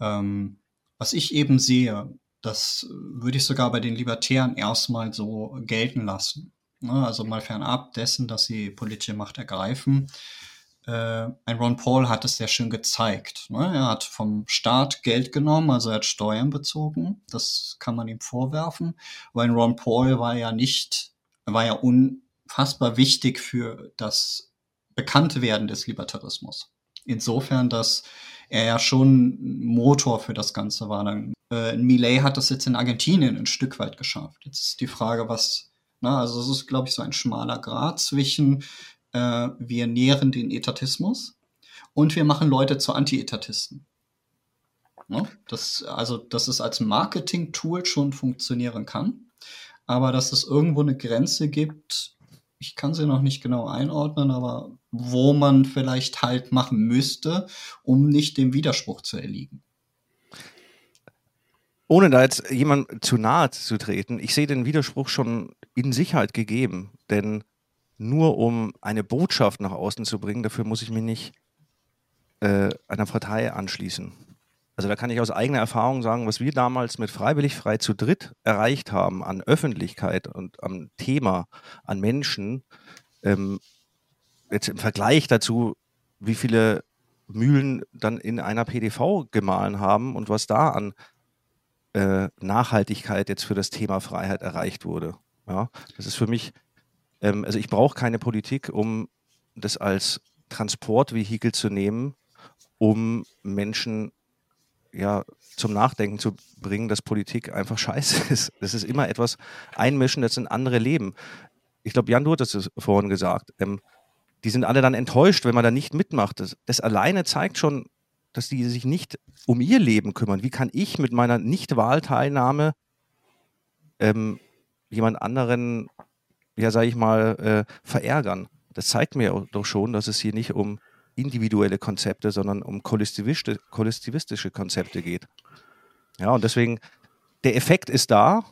ähm, was ich eben sehe, das würde ich sogar bei den Libertären erstmal so gelten lassen. Ne? Also mal fernab dessen, dass sie politische Macht ergreifen. Äh, ein Ron Paul hat es sehr schön gezeigt. Ne? Er hat vom Staat Geld genommen, also er hat Steuern bezogen. Das kann man ihm vorwerfen. Aber ein Ron Paul war ja nicht, war ja unfassbar wichtig für das Bekanntwerden des Libertarismus. Insofern, dass er ja schon Motor für das Ganze war. Dann, äh, Millet hat das jetzt in Argentinien ein Stück weit geschafft. Jetzt ist die Frage, was, na, also es ist, glaube ich, so ein schmaler Grad zwischen äh, wir nähren den Etatismus und wir machen Leute zu Anti-Etatisten. Ne? Das, also, dass es als Marketing-Tool schon funktionieren kann, aber dass es irgendwo eine Grenze gibt, ich kann sie noch nicht genau einordnen, aber wo man vielleicht halt machen müsste, um nicht dem Widerspruch zu erliegen. Ohne da jetzt jemand zu nahe zu treten, ich sehe den Widerspruch schon in Sicherheit gegeben, denn nur um eine Botschaft nach außen zu bringen, dafür muss ich mich nicht äh, einer Partei anschließen. Also da kann ich aus eigener Erfahrung sagen, was wir damals mit Freiwillig frei zu dritt erreicht haben an Öffentlichkeit und am Thema, an Menschen, ähm, jetzt im Vergleich dazu, wie viele Mühlen dann in einer PDV gemahlen haben und was da an äh, Nachhaltigkeit jetzt für das Thema Freiheit erreicht wurde. Ja, das ist für mich, ähm, also ich brauche keine Politik, um das als Transportvehikel zu nehmen, um Menschen ja, zum Nachdenken zu bringen, dass Politik einfach scheiße ist. Das ist immer etwas Einmischen, das in andere Leben. Ich glaube, Jan, du hattest es vorhin gesagt. Ähm, die sind alle dann enttäuscht, wenn man da nicht mitmacht. Das, das alleine zeigt schon, dass die sich nicht um ihr Leben kümmern. Wie kann ich mit meiner Nicht-Wahlteilnahme ähm, jemand anderen, ja, sage ich mal, äh, verärgern? Das zeigt mir doch schon, dass es hier nicht um individuelle Konzepte, sondern um kollektivistische, Konzepte geht. Ja, und deswegen, der Effekt ist da.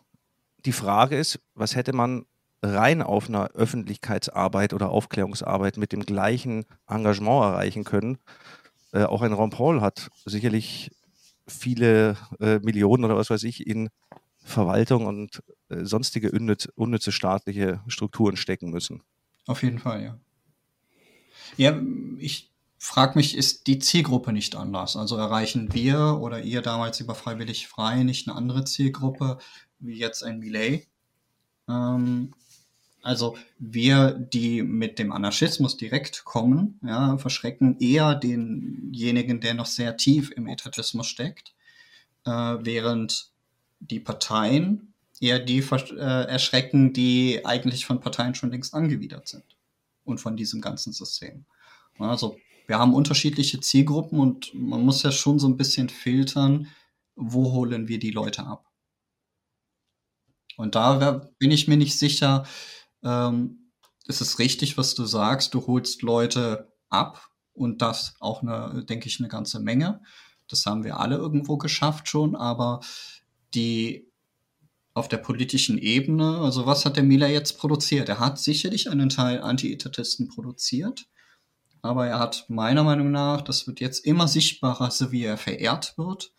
Die Frage ist, was hätte man rein auf einer Öffentlichkeitsarbeit oder Aufklärungsarbeit mit dem gleichen Engagement erreichen können? Äh, auch ein Ron Paul hat sicherlich viele äh, Millionen oder was weiß ich in Verwaltung und äh, sonstige unnütze, unnütze staatliche Strukturen stecken müssen. Auf jeden Fall, ja. Ja, ich frag mich, ist die Zielgruppe nicht anders? Also erreichen wir oder ihr damals über Freiwillig Frei nicht eine andere Zielgruppe wie jetzt ein Millet? Ähm, also wir, die mit dem Anarchismus direkt kommen, ja, verschrecken eher denjenigen, der noch sehr tief im Etatismus steckt, äh, während die Parteien eher die äh, erschrecken, die eigentlich von Parteien schon längst angewidert sind und von diesem ganzen System. Also wir haben unterschiedliche Zielgruppen und man muss ja schon so ein bisschen filtern, wo holen wir die Leute ab. Und da bin ich mir nicht sicher, ähm, ist es richtig, was du sagst, du holst Leute ab und das auch eine, denke ich, eine ganze Menge. Das haben wir alle irgendwo geschafft schon, aber die auf der politischen Ebene, also was hat der Miller jetzt produziert? Er hat sicherlich einen Teil Anti-Etatisten produziert, aber er hat meiner Meinung nach, das wird jetzt immer sichtbarer, so wie er verehrt wird,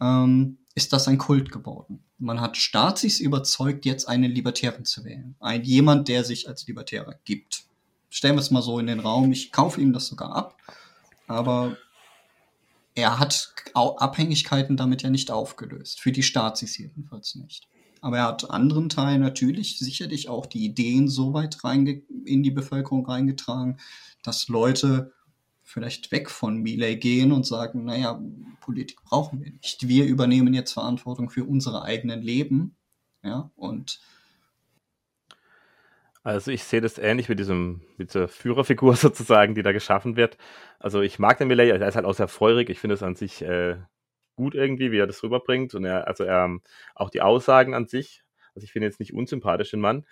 ähm, ist das ein Kult geworden. Man hat Staatssis überzeugt, jetzt einen Libertären zu wählen. Ein jemand, der sich als Libertärer gibt. Stellen wir es mal so in den Raum, ich kaufe ihm das sogar ab, aber er hat Abhängigkeiten damit ja nicht aufgelöst. Für die Staatssis jedenfalls nicht. Aber er hat anderen Teilen natürlich sicherlich auch die Ideen so weit in die Bevölkerung reingetragen, dass Leute vielleicht weg von Millet gehen und sagen, naja, Politik brauchen wir nicht. Wir übernehmen jetzt Verantwortung für unsere eigenen Leben. Ja, und also ich sehe das ähnlich mit diesem, mit dieser Führerfigur sozusagen, die da geschaffen wird. Also ich mag den Millet, er ist halt auch sehr feurig. Ich finde es an sich äh, gut irgendwie, wie er das rüberbringt. Und er, also er, auch die Aussagen an sich. Also ich finde jetzt nicht unsympathisch den Mann.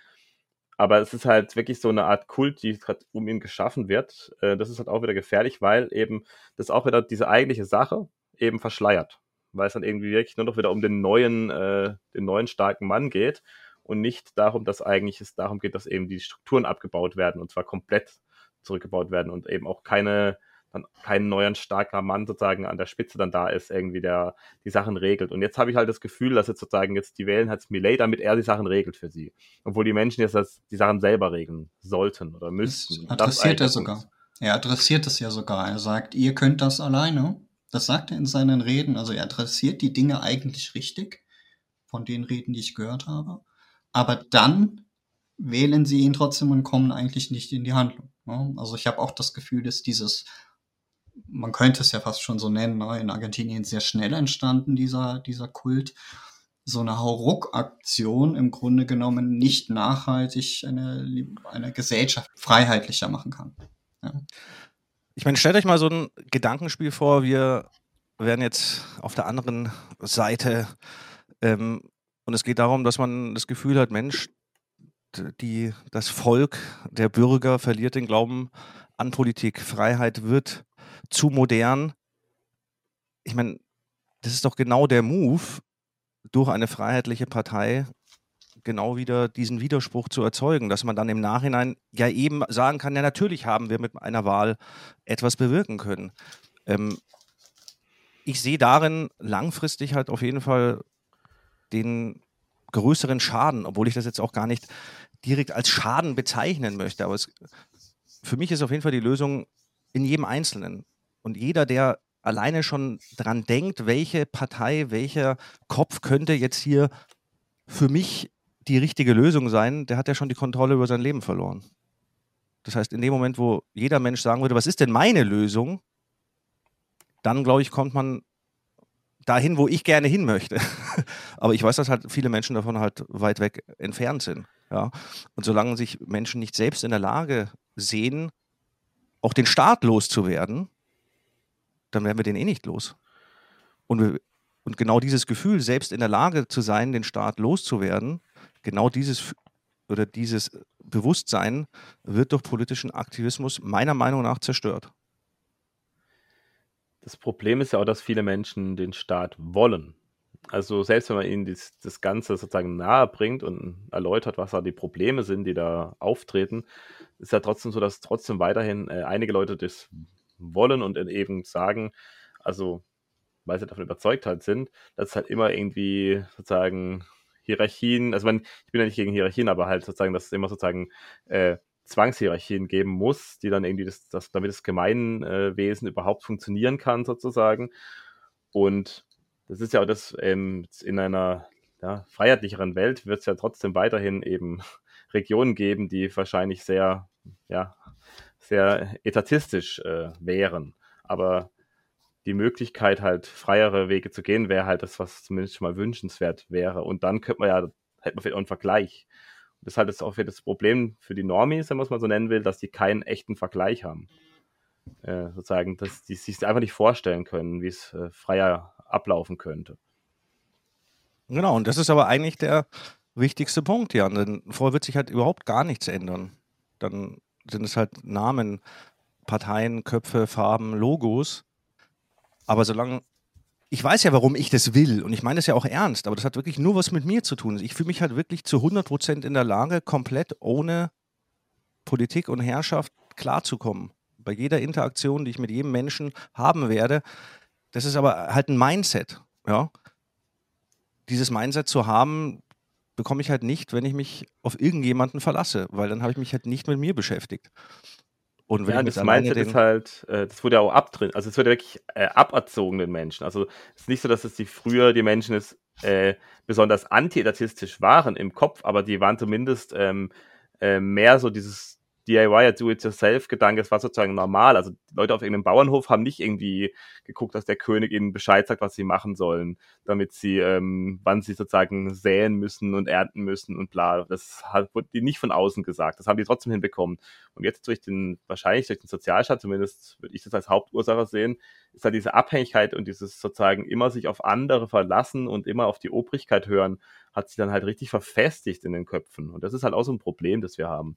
Aber es ist halt wirklich so eine Art Kult, die gerade um ihn geschaffen wird. Äh, das ist halt auch wieder gefährlich, weil eben das auch wieder diese eigentliche Sache eben verschleiert. Weil es dann irgendwie wirklich nur noch wieder um den neuen, äh, den neuen starken Mann geht und nicht darum, dass eigentlich es darum geht, dass eben die Strukturen abgebaut werden und zwar komplett zurückgebaut werden und eben auch keine dann kein neuer starker Mann sozusagen an der Spitze dann da ist, irgendwie der die Sachen regelt. Und jetzt habe ich halt das Gefühl, dass jetzt sozusagen jetzt die wählen halt Millet, damit er die Sachen regelt für sie. Obwohl die Menschen jetzt das, die Sachen selber regeln sollten oder müssten. Das adressiert er sogar. Er adressiert es ja sogar. Er sagt, ihr könnt das alleine. Das sagt er in seinen Reden. Also er adressiert die Dinge eigentlich richtig, von den Reden, die ich gehört habe. Aber dann wählen sie ihn trotzdem und kommen eigentlich nicht in die Handlung. Ne? Also ich habe auch das Gefühl, dass dieses, man könnte es ja fast schon so nennen, ne? in Argentinien sehr schnell entstanden, dieser, dieser Kult, so eine Hauruck-Aktion im Grunde genommen nicht nachhaltig eine, eine Gesellschaft freiheitlicher machen kann. Ja. Ich meine, stellt euch mal so ein Gedankenspiel vor, wir wären jetzt auf der anderen Seite ähm, und es geht darum, dass man das Gefühl hat, Mensch, die, das Volk, der Bürger verliert den Glauben an Politik. Freiheit wird zu modern. Ich meine, das ist doch genau der Move, durch eine freiheitliche Partei genau wieder diesen Widerspruch zu erzeugen, dass man dann im Nachhinein ja eben sagen kann, ja natürlich haben wir mit einer Wahl etwas bewirken können. Ähm, ich sehe darin langfristig halt auf jeden Fall den größeren Schaden, obwohl ich das jetzt auch gar nicht direkt als Schaden bezeichnen möchte. Aber es, für mich ist auf jeden Fall die Lösung in jedem Einzelnen. Und jeder, der alleine schon dran denkt, welche Partei, welcher Kopf könnte jetzt hier für mich die richtige Lösung sein, der hat ja schon die Kontrolle über sein Leben verloren. Das heißt, in dem Moment, wo jeder Mensch sagen würde, was ist denn meine Lösung, dann glaube ich, kommt man dahin, wo ich gerne hin möchte. Aber ich weiß, dass halt viele Menschen davon halt weit weg entfernt sind. Ja? Und solange sich Menschen nicht selbst in der Lage sehen, auch den Staat loszuwerden, dann werden wir den eh nicht los. Und, wir, und genau dieses Gefühl, selbst in der Lage zu sein, den Staat loszuwerden, genau dieses oder dieses Bewusstsein wird durch politischen Aktivismus meiner Meinung nach zerstört. Das Problem ist ja auch, dass viele Menschen den Staat wollen. Also selbst wenn man ihnen das, das Ganze sozusagen nahe bringt und erläutert, was da die Probleme sind, die da auftreten, ist ja trotzdem so, dass trotzdem weiterhin äh, einige Leute das wollen und eben sagen, also weil sie davon überzeugt halt sind, dass es halt immer irgendwie sozusagen Hierarchien, also man, ich bin ja nicht gegen Hierarchien, aber halt sozusagen, dass es immer sozusagen äh, Zwangshierarchien geben muss, die dann irgendwie das, das damit das Gemeinwesen überhaupt funktionieren kann, sozusagen. Und das ist ja auch das, ähm, in einer ja, freiheitlicheren Welt wird es ja trotzdem weiterhin eben Regionen geben, die wahrscheinlich sehr, ja, sehr etatistisch äh, wären. Aber die Möglichkeit, halt freiere Wege zu gehen, wäre halt das, was zumindest schon mal wünschenswert wäre. Und dann könnte man ja, hätte man vielleicht auch einen Vergleich. Das ist halt auch das Problem für die Normis, wenn man es mal so nennen will, dass die keinen echten Vergleich haben. Äh, sozusagen, dass die sich einfach nicht vorstellen können, wie es äh, freier ablaufen könnte. Genau, und das ist aber eigentlich der wichtigste Punkt, Jan. Denn vorher wird sich halt überhaupt gar nichts ändern. Dann sind es halt Namen, Parteien, Köpfe, Farben, Logos. Aber solange ich weiß ja, warum ich das will und ich meine das ja auch ernst, aber das hat wirklich nur was mit mir zu tun. Ich fühle mich halt wirklich zu 100 Prozent in der Lage, komplett ohne Politik und Herrschaft klarzukommen. Bei jeder Interaktion, die ich mit jedem Menschen haben werde. Das ist aber halt ein Mindset. Ja? Dieses Mindset zu haben, bekomme ich halt nicht, wenn ich mich auf irgendjemanden verlasse, weil dann habe ich mich halt nicht mit mir beschäftigt. Und wenn ja, das Mindset ist halt, äh, das wurde ja auch abdrin, also es wurde wirklich äh, aberzogen den Menschen. Also es ist nicht so, dass es die früher die Menschen ist, äh, besonders anti-etatistisch waren im Kopf, aber die waren zumindest ähm, äh, mehr so dieses DIY, Do-it-yourself-Gedanke, das war sozusagen normal. Also Leute auf irgendeinem Bauernhof haben nicht irgendwie geguckt, dass der König ihnen Bescheid sagt, was sie machen sollen, damit sie, ähm, wann sie sozusagen säen müssen und ernten müssen und bla. Das hat, wurde die nicht von außen gesagt. Das haben die trotzdem hinbekommen. Und jetzt durch den, wahrscheinlich durch den Sozialstaat, zumindest würde ich das als Hauptursache sehen, ist halt diese Abhängigkeit und dieses sozusagen immer sich auf andere verlassen und immer auf die Obrigkeit hören, hat sich dann halt richtig verfestigt in den Köpfen. Und das ist halt auch so ein Problem, das wir haben.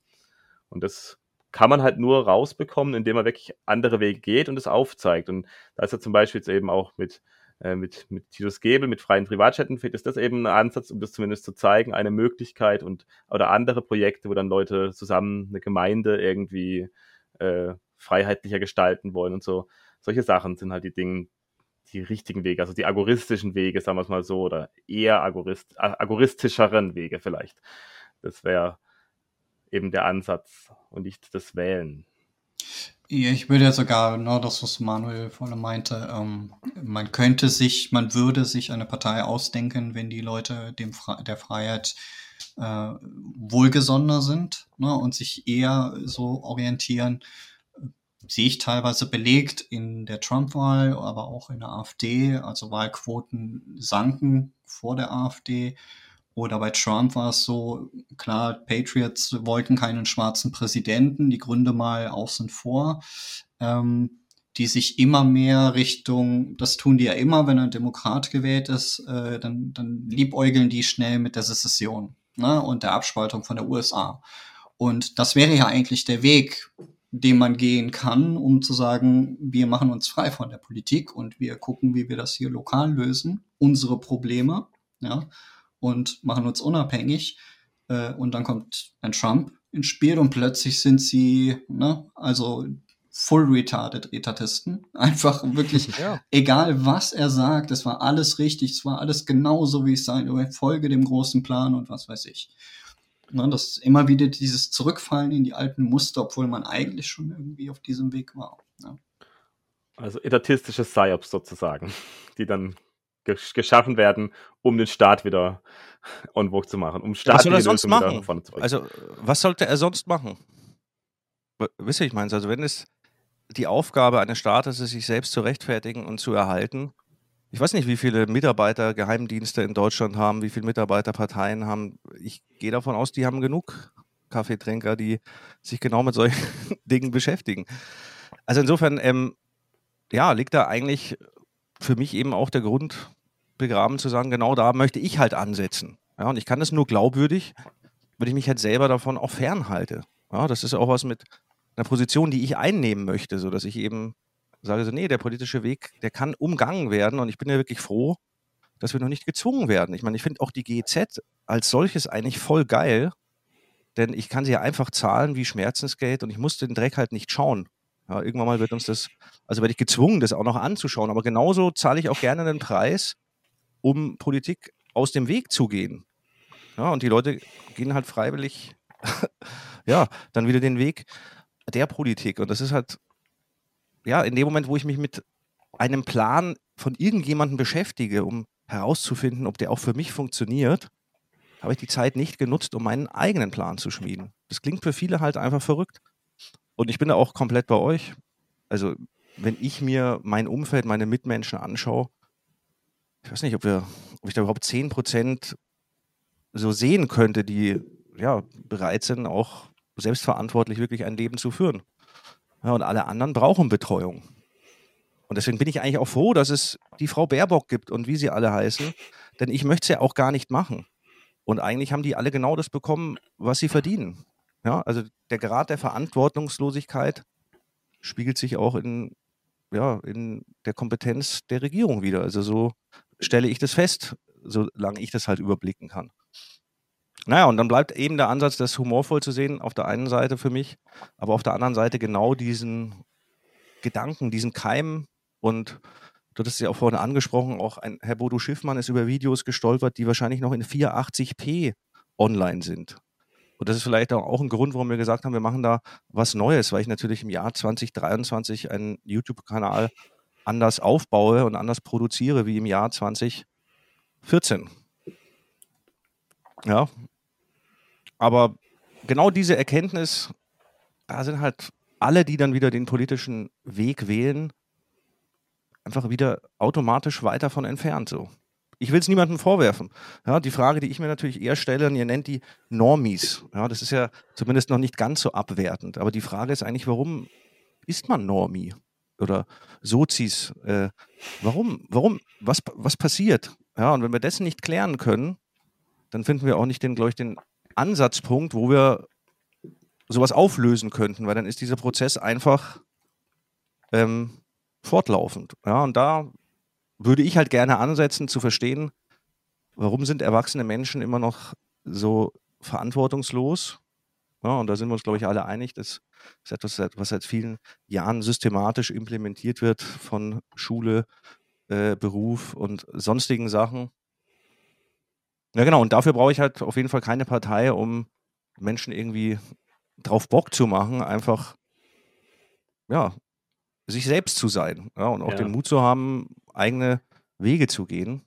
Und das kann man halt nur rausbekommen, indem man wirklich andere Wege geht und es aufzeigt. Und da ist ja zum Beispiel jetzt eben auch mit, äh, mit, mit Titus Gebel, mit freien Privatstädten, ist das eben ein Ansatz, um das zumindest zu zeigen, eine Möglichkeit und oder andere Projekte, wo dann Leute zusammen eine Gemeinde irgendwie äh, freiheitlicher gestalten wollen und so. Solche Sachen sind halt die Dinge, die richtigen Wege, also die agoristischen Wege, sagen wir es mal so, oder eher agorist, agoristischeren Wege vielleicht. Das wäre eben der Ansatz und nicht das Wählen. Ich würde ja sogar, genau das, was Manuel vorhin meinte, ähm, man könnte sich, man würde sich eine Partei ausdenken, wenn die Leute dem Fre der Freiheit äh, wohlgesonnener sind ne, und sich eher so orientieren, sehe ich teilweise belegt in der Trump-Wahl, aber auch in der AfD. Also Wahlquoten sanken vor der AfD. Oder bei Trump war es so, klar, Patriots wollten keinen schwarzen Präsidenten, die Gründe mal außen vor, ähm, die sich immer mehr Richtung, das tun die ja immer, wenn ein Demokrat gewählt ist, äh, dann, dann liebäugeln die schnell mit der Secession ne, und der Abspaltung von der USA. Und das wäre ja eigentlich der Weg, den man gehen kann, um zu sagen, wir machen uns frei von der Politik und wir gucken, wie wir das hier lokal lösen, unsere Probleme, ja, und machen uns unabhängig. Äh, und dann kommt ein Trump ins Spiel und plötzlich sind sie, ne, also full retarded Etatisten. Einfach wirklich, ja. egal was er sagt, es war alles richtig, es war alles genauso, wie es sein, folge dem großen Plan und was weiß ich. Ne, das immer wieder dieses Zurückfallen in die alten Muster, obwohl man eigentlich schon irgendwie auf diesem Weg war. Ne? Also etatistische Psyops sozusagen, die dann geschaffen werden, um den Staat wieder on vogue zu machen, um Staat ja, was soll er sonst machen? Also was sollte er sonst machen? Wisst ihr, ich meine, also wenn es die Aufgabe eines Staates ist, sich selbst zu rechtfertigen und zu erhalten, ich weiß nicht, wie viele Mitarbeiter Geheimdienste in Deutschland haben, wie viele Mitarbeiter Parteien haben. Ich gehe davon aus, die haben genug Kaffeetrinker, die sich genau mit solchen Dingen beschäftigen. Also insofern, ähm, ja, liegt da eigentlich für mich eben auch der Grund begraben zu sagen, genau da möchte ich halt ansetzen. Ja, und ich kann das nur glaubwürdig, wenn ich mich halt selber davon auch fernhalte. Ja, das ist auch was mit einer Position, die ich einnehmen möchte, so dass ich eben sage so, nee, der politische Weg, der kann umgangen werden und ich bin ja wirklich froh, dass wir noch nicht gezwungen werden. Ich meine, ich finde auch die GEZ als solches eigentlich voll geil, denn ich kann sie ja einfach zahlen wie Schmerzensgeld und ich muss den Dreck halt nicht schauen. Ja, irgendwann mal wird uns das, also werde ich gezwungen, das auch noch anzuschauen, aber genauso zahle ich auch gerne einen Preis, um Politik aus dem Weg zu gehen. Ja, und die Leute gehen halt freiwillig, ja, dann wieder den Weg der Politik. Und das ist halt ja, in dem Moment, wo ich mich mit einem Plan von irgendjemandem beschäftige, um herauszufinden, ob der auch für mich funktioniert, habe ich die Zeit nicht genutzt, um meinen eigenen Plan zu schmieden. Das klingt für viele halt einfach verrückt. Und ich bin da auch komplett bei euch. Also, wenn ich mir mein Umfeld, meine Mitmenschen anschaue, ich weiß nicht, ob, wir, ob ich da überhaupt 10% so sehen könnte, die ja, bereit sind, auch selbstverantwortlich wirklich ein Leben zu führen. Ja, und alle anderen brauchen Betreuung. Und deswegen bin ich eigentlich auch froh, dass es die Frau Baerbock gibt und wie sie alle heißen, denn ich möchte es ja auch gar nicht machen. Und eigentlich haben die alle genau das bekommen, was sie verdienen. Ja, also der Grad der Verantwortungslosigkeit spiegelt sich auch in, ja, in der Kompetenz der Regierung wieder. Also so stelle ich das fest, solange ich das halt überblicken kann. Naja, und dann bleibt eben der Ansatz, das humorvoll zu sehen, auf der einen Seite für mich, aber auf der anderen Seite genau diesen Gedanken, diesen Keim und du hast es ja auch vorhin angesprochen, auch ein Herr Bodo Schiffmann ist über Videos gestolpert, die wahrscheinlich noch in 480p online sind. Und das ist vielleicht auch ein Grund, warum wir gesagt haben, wir machen da was Neues, weil ich natürlich im Jahr 2023 einen YouTube-Kanal anders aufbaue und anders produziere wie im Jahr 2014. Ja. Aber genau diese Erkenntnis da sind halt alle, die dann wieder den politischen Weg wählen, einfach wieder automatisch weit davon entfernt. So. Ich will es niemandem vorwerfen. Ja, die Frage, die ich mir natürlich eher stelle, und ihr nennt die Normies. Ja, das ist ja zumindest noch nicht ganz so abwertend. Aber die Frage ist eigentlich, warum ist man Normie? Oder Sozis? Äh, warum? Warum? Was, was passiert? Ja, und wenn wir das nicht klären können, dann finden wir auch nicht den, glaube ich, den Ansatzpunkt, wo wir sowas auflösen könnten, weil dann ist dieser Prozess einfach ähm, fortlaufend. Ja, und da würde ich halt gerne ansetzen, zu verstehen, warum sind erwachsene Menschen immer noch so verantwortungslos? Ja, und da sind wir uns, glaube ich, alle einig, das ist etwas, was seit vielen Jahren systematisch implementiert wird von Schule, äh, Beruf und sonstigen Sachen. Ja, genau, und dafür brauche ich halt auf jeden Fall keine Partei, um Menschen irgendwie drauf Bock zu machen, einfach, ja, sich selbst zu sein. Ja, und auch ja. den Mut zu haben, eigene Wege zu gehen.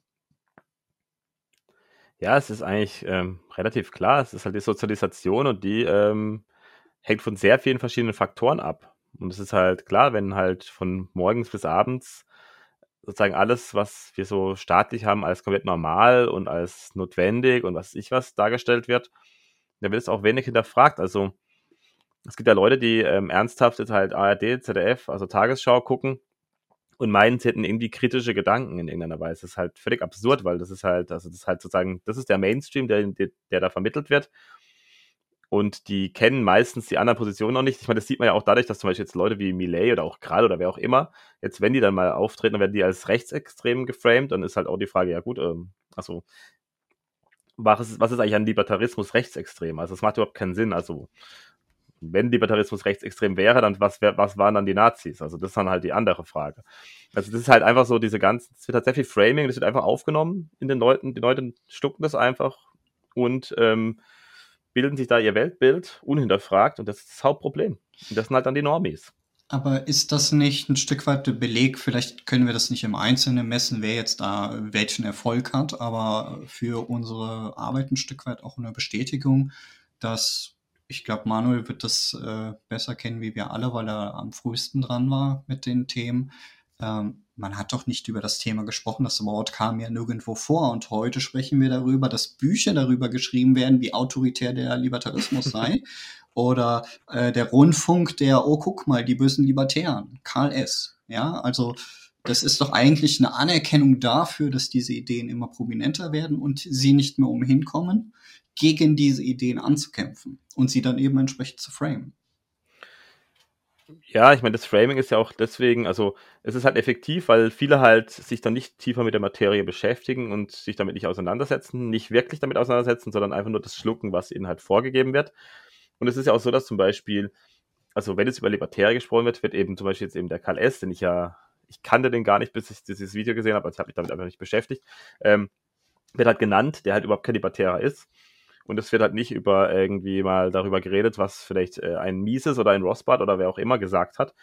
Ja, es ist eigentlich ähm, relativ klar. Es ist halt die Sozialisation und die ähm, hängt von sehr vielen verschiedenen Faktoren ab. Und es ist halt klar, wenn halt von morgens bis abends sozusagen alles, was wir so staatlich haben, als komplett normal und als notwendig und was ich was dargestellt wird, dann wird es auch wenig hinterfragt. Also es gibt ja Leute, die ähm, ernsthaft jetzt halt ARD, ZDF, also Tagesschau gucken und meinen, sie hätten irgendwie kritische Gedanken in irgendeiner Weise. Das ist halt völlig absurd, weil das ist halt, also das ist halt sozusagen, das ist der Mainstream, der, der, der da vermittelt wird. Und die kennen meistens die anderen Positionen noch nicht. Ich meine, das sieht man ja auch dadurch, dass zum Beispiel jetzt Leute wie Millet oder auch Kral oder wer auch immer, jetzt wenn die dann mal auftreten, dann werden die als rechtsextrem geframed. Dann ist halt auch die Frage, ja gut, ähm, also was ist, was ist eigentlich an Libertarismus rechtsextrem? Also das macht überhaupt keinen Sinn. Also wenn Libertarismus rechtsextrem wäre, dann was, was waren dann die Nazis? Also das ist dann halt die andere Frage. Also das ist halt einfach so diese ganzen, es wird halt sehr viel Framing, das wird einfach aufgenommen in den Leuten, die Leute stucken das einfach und ähm, bilden sich da ihr Weltbild unhinterfragt und das ist das Hauptproblem. Und das sind halt dann die Normis. Aber ist das nicht ein Stück weit der Beleg? Vielleicht können wir das nicht im Einzelnen messen, wer jetzt da welchen Erfolg hat, aber für unsere Arbeit ein Stück weit auch eine Bestätigung, dass ich glaube, Manuel wird das äh, besser kennen wie wir alle, weil er am frühesten dran war mit den Themen. Ähm, man hat doch nicht über das Thema gesprochen, das Wort kam ja nirgendwo vor. Und heute sprechen wir darüber, dass Bücher darüber geschrieben werden, wie autoritär der Libertarismus sei. Oder äh, der Rundfunk der, oh, guck mal, die bösen Libertären, Karl S. Ja, also das ist doch eigentlich eine Anerkennung dafür, dass diese Ideen immer prominenter werden und sie nicht mehr umhin kommen, gegen diese Ideen anzukämpfen und sie dann eben entsprechend zu framen. Ja, ich meine, das Framing ist ja auch deswegen, also es ist halt effektiv, weil viele halt sich dann nicht tiefer mit der Materie beschäftigen und sich damit nicht auseinandersetzen, nicht wirklich damit auseinandersetzen, sondern einfach nur das schlucken, was ihnen halt vorgegeben wird. Und es ist ja auch so, dass zum Beispiel, also wenn jetzt über Libertäre gesprochen wird, wird eben zum Beispiel jetzt eben der Karl S., den ich ja, ich kannte den gar nicht, bis ich dieses Video gesehen habe, also ich habe mich damit einfach nicht beschäftigt, ähm, wird halt genannt, der halt überhaupt kein Libertärer ist. Und es wird halt nicht über irgendwie mal darüber geredet, was vielleicht äh, ein Mises oder ein Rothbard oder wer auch immer gesagt hat,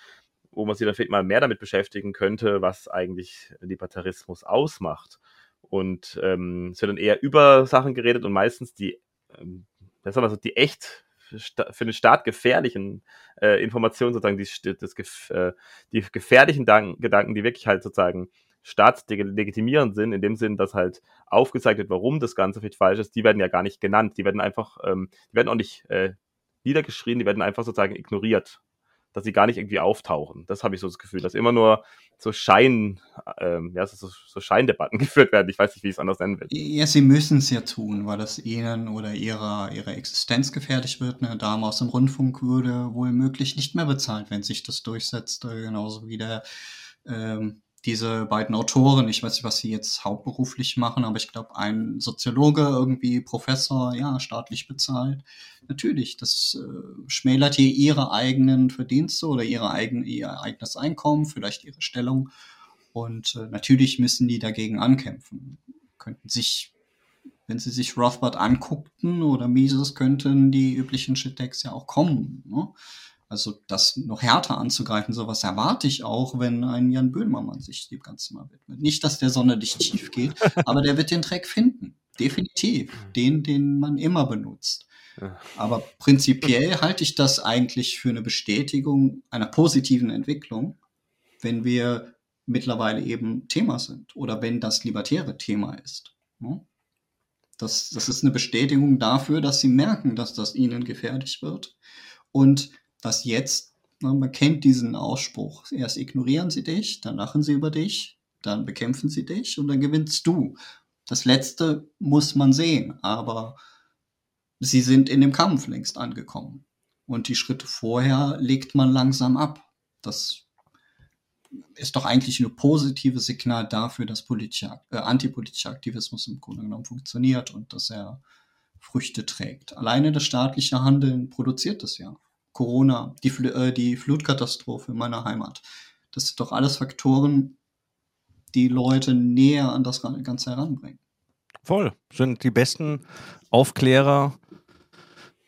wo man sich dann vielleicht mal mehr damit beschäftigen könnte, was eigentlich Libertarismus ausmacht. Und ähm, es wird dann eher über Sachen geredet und meistens die, ähm, das ist so, die echt für den Staat gefährlichen äh, Informationen, sozusagen die, das, äh, die gefährlichen Gedanken, die wirklich halt sozusagen staatslegitimierend sind, in dem Sinn, dass halt aufgezeigt wird, warum das Ganze vielleicht falsch ist, die werden ja gar nicht genannt. Die werden einfach, ähm, die werden auch nicht äh, niedergeschrien, die werden einfach sozusagen ignoriert. Dass sie gar nicht irgendwie auftauchen. Das habe ich so das Gefühl, dass immer nur so Schein, ähm, ja, so, so Scheindebatten geführt werden. Ich weiß nicht, wie ich es anders nennen will. Ja, sie müssen es ja tun, weil das ihnen oder ihrer, ihrer Existenz gefährlich wird. Eine Dame aus dem Rundfunk würde wohl möglich nicht mehr bezahlt, wenn sich das durchsetzt. Äh, genauso wie der ähm, diese beiden Autoren, ich weiß nicht, was sie jetzt hauptberuflich machen, aber ich glaube, ein Soziologe, irgendwie Professor, ja, staatlich bezahlt. Natürlich, das äh, schmälert hier ihre eigenen Verdienste oder ihre eigen, ihr eigenes Einkommen, vielleicht ihre Stellung. Und äh, natürlich müssen die dagegen ankämpfen. Könnten sich, wenn sie sich Rothbard anguckten oder Mises, könnten die üblichen Shit-Decks ja auch kommen. Ne? Also das noch härter anzugreifen, sowas erwarte ich auch, wenn ein Jan Böhmermann sich dem Ganzen mal widmet. Nicht, dass der sonderlich tief geht, aber der wird den Track finden. Definitiv. Mhm. Den, den man immer benutzt. Aber prinzipiell halte ich das eigentlich für eine Bestätigung einer positiven Entwicklung, wenn wir mittlerweile eben Thema sind oder wenn das libertäre Thema ist. Ne? Das, das ist eine Bestätigung dafür, dass sie merken, dass das ihnen gefährlich wird und dass jetzt, ne, man kennt diesen Ausspruch, erst ignorieren sie dich, dann lachen sie über dich, dann bekämpfen sie dich und dann gewinnst du. Das letzte muss man sehen, aber sie sind in dem Kampf längst angekommen. Und die Schritte vorher legt man langsam ab. Das ist doch eigentlich ein positives Signal dafür, dass politischer, äh, antipolitischer Aktivismus im Grunde genommen funktioniert und dass er Früchte trägt. Alleine das staatliche Handeln produziert das ja. Corona, die, äh, die Flutkatastrophe in meiner Heimat. Das sind doch alles Faktoren, die Leute näher an das Ganze heranbringen. Voll. Sind die besten Aufklärer,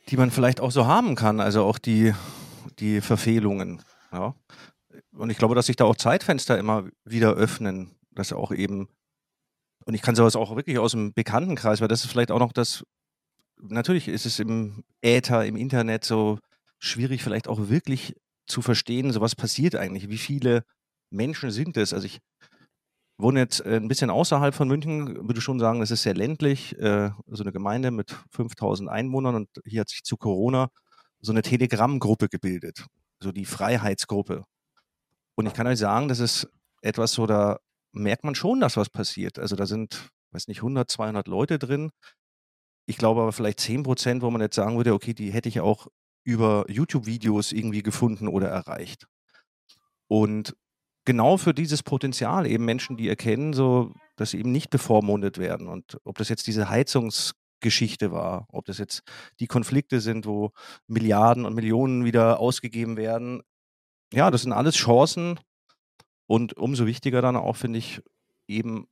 die man vielleicht auch so haben kann. Also auch die, die Verfehlungen. Ja. Und ich glaube, dass sich da auch Zeitfenster immer wieder öffnen, dass auch eben, und ich kann sowas auch wirklich aus dem Bekanntenkreis, weil das ist vielleicht auch noch das, natürlich ist es im Äther, im Internet so schwierig, vielleicht auch wirklich zu verstehen, so was passiert eigentlich, wie viele Menschen sind es. Also ich wohne jetzt ein bisschen außerhalb von München, würde schon sagen, das ist sehr ländlich, äh, so eine Gemeinde mit 5000 Einwohnern und hier hat sich zu Corona so eine Telegram-Gruppe gebildet, so die Freiheitsgruppe. Und ich kann euch sagen, das ist etwas so, da merkt man schon, dass was passiert. Also da sind, weiß nicht, 100, 200 Leute drin. Ich glaube aber vielleicht 10 Prozent, wo man jetzt sagen würde, okay, die hätte ich auch über YouTube-Videos irgendwie gefunden oder erreicht. Und genau für dieses Potenzial eben Menschen, die erkennen, so, dass sie eben nicht bevormundet werden. Und ob das jetzt diese Heizungsgeschichte war, ob das jetzt die Konflikte sind, wo Milliarden und Millionen wieder ausgegeben werden, ja, das sind alles Chancen und umso wichtiger dann auch, finde ich, eben,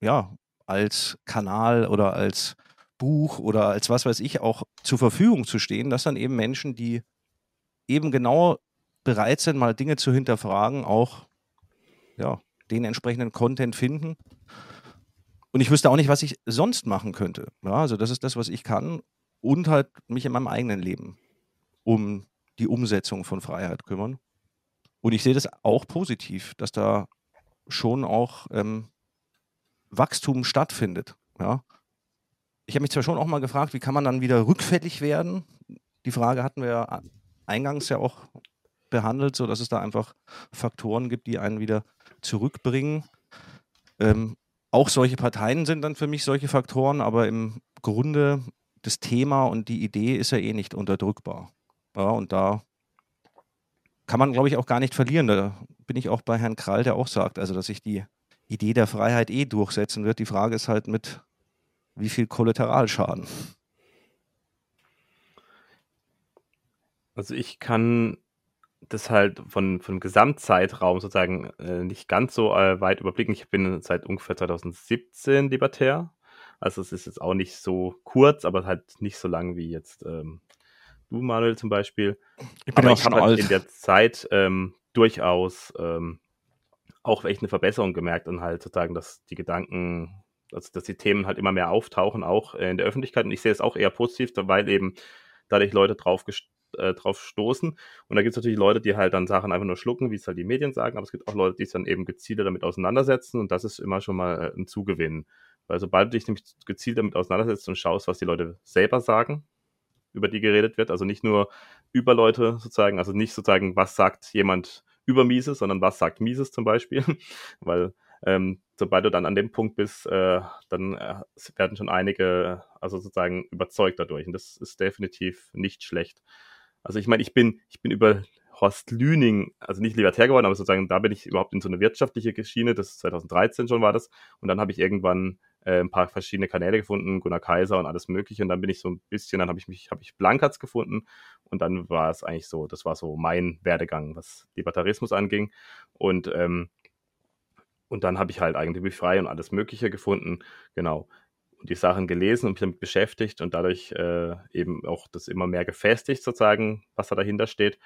ja, als Kanal oder als Buch oder als was weiß ich auch zur Verfügung zu stehen, dass dann eben Menschen, die eben genau bereit sind, mal Dinge zu hinterfragen, auch ja, den entsprechenden Content finden. Und ich wüsste auch nicht, was ich sonst machen könnte. Ja, also das ist das, was ich kann und halt mich in meinem eigenen Leben um die Umsetzung von Freiheit kümmern. Und ich sehe das auch positiv, dass da schon auch ähm, Wachstum stattfindet. Ja. Ich habe mich zwar schon auch mal gefragt, wie kann man dann wieder rückfällig werden? Die Frage hatten wir ja eingangs ja auch behandelt, so dass es da einfach Faktoren gibt, die einen wieder zurückbringen. Ähm, auch solche Parteien sind dann für mich solche Faktoren, aber im Grunde das Thema und die Idee ist ja eh nicht unterdrückbar. Ja, und da kann man, glaube ich, auch gar nicht verlieren. Da bin ich auch bei Herrn Krall, der auch sagt, also dass sich die Idee der Freiheit eh durchsetzen wird. Die Frage ist halt mit wie viel Kollateralschaden. Also ich kann das halt von, von Gesamtzeitraum sozusagen äh, nicht ganz so äh, weit überblicken. Ich bin seit ungefähr 2017 libertär. Also es ist jetzt auch nicht so kurz, aber halt nicht so lang wie jetzt ähm, du, Manuel, zum Beispiel. Ich bin aber auch ich habe halt in der Zeit ähm, durchaus ähm, auch echt eine Verbesserung gemerkt und halt sozusagen, dass die Gedanken, also dass die Themen halt immer mehr auftauchen, auch in der Öffentlichkeit. Und ich sehe es auch eher positiv, weil eben dadurch Leute drauf äh, drauf stoßen. Und da gibt es natürlich Leute, die halt dann Sachen einfach nur schlucken, wie es halt die Medien sagen, aber es gibt auch Leute, die sich dann eben gezielter damit auseinandersetzen und das ist immer schon mal äh, ein Zugewinn. Weil sobald du dich nämlich gezielt damit auseinandersetzt und schaust, was die Leute selber sagen, über die geredet wird, also nicht nur über Leute sozusagen, also nicht sozusagen, was sagt jemand über Mises, sondern was sagt Mises zum Beispiel, weil ähm, sobald du dann an dem Punkt bist, äh, dann äh, werden schon einige, also sozusagen überzeugt dadurch und das ist definitiv nicht schlecht. Also ich meine, ich bin, ich bin über Horst Lüning, also nicht libertär geworden, aber sozusagen da bin ich überhaupt in so eine wirtschaftliche Schiene, das ist 2013 schon war das. Und dann habe ich irgendwann äh, ein paar verschiedene Kanäle gefunden, Gunnar Kaiser und alles mögliche. Und dann bin ich so ein bisschen, dann habe ich mich, habe ich Blankatz gefunden und dann war es eigentlich so, das war so mein Werdegang, was Libertarismus anging. Und ähm, und dann habe ich halt eigentlich frei und alles Mögliche gefunden. Genau die Sachen gelesen und mich damit beschäftigt und dadurch äh, eben auch das immer mehr gefestigt, sozusagen, was da dahinter steht.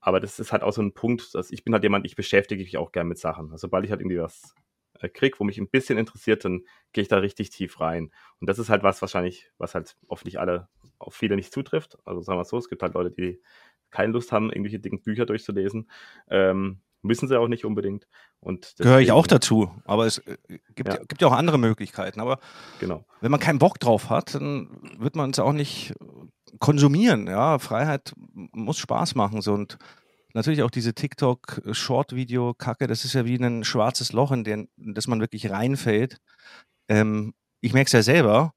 Aber das ist halt auch so ein Punkt, dass ich bin halt jemand, ich beschäftige mich auch gern mit Sachen. Also sobald ich halt irgendwie was äh, kriege, wo mich ein bisschen interessiert, dann gehe ich da richtig tief rein. Und das ist halt was wahrscheinlich, was halt oft nicht alle, auf viele nicht zutrifft. Also sagen wir es so, es gibt halt Leute, die keine Lust haben, irgendwelche dicken Bücher durchzulesen. Ähm, müssen sie auch nicht unbedingt. Und Gehöre ich auch dazu. Aber es äh, gibt ja. gibt ja auch andere Möglichkeiten. Aber genau. wenn man keinen Bock drauf hat, dann wird man es auch nicht konsumieren. Ja, Freiheit muss Spaß machen. So. Und natürlich auch diese TikTok-Short-Video-Kacke, das ist ja wie ein schwarzes Loch, in, den, in das man wirklich reinfällt. Ähm, ich merke es ja selber.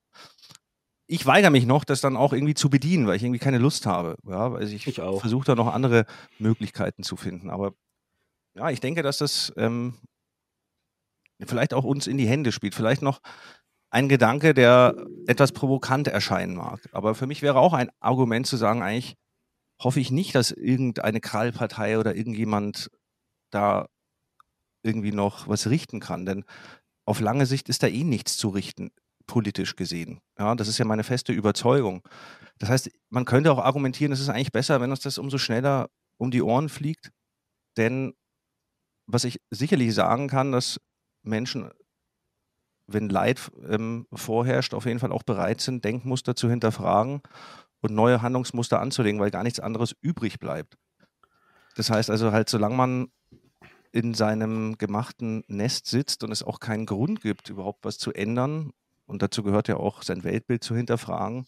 Ich weigere mich noch, das dann auch irgendwie zu bedienen, weil ich irgendwie keine Lust habe. Ja, weil ich, ich versuche da noch andere Möglichkeiten zu finden. Aber ja, ich denke, dass das ähm, vielleicht auch uns in die Hände spielt. Vielleicht noch ein Gedanke, der etwas provokant erscheinen mag. Aber für mich wäre auch ein Argument zu sagen, eigentlich hoffe ich nicht, dass irgendeine Krallpartei oder irgendjemand da irgendwie noch was richten kann. Denn auf lange Sicht ist da eh nichts zu richten, politisch gesehen. Ja, das ist ja meine feste Überzeugung. Das heißt, man könnte auch argumentieren, es ist eigentlich besser, wenn uns das umso schneller um die Ohren fliegt. Denn was ich sicherlich sagen kann, dass Menschen, wenn Leid ähm, vorherrscht, auf jeden Fall auch bereit sind, Denkmuster zu hinterfragen und neue Handlungsmuster anzulegen, weil gar nichts anderes übrig bleibt. Das heißt also halt, solange man in seinem gemachten Nest sitzt und es auch keinen Grund gibt, überhaupt was zu ändern, und dazu gehört ja auch sein Weltbild zu hinterfragen,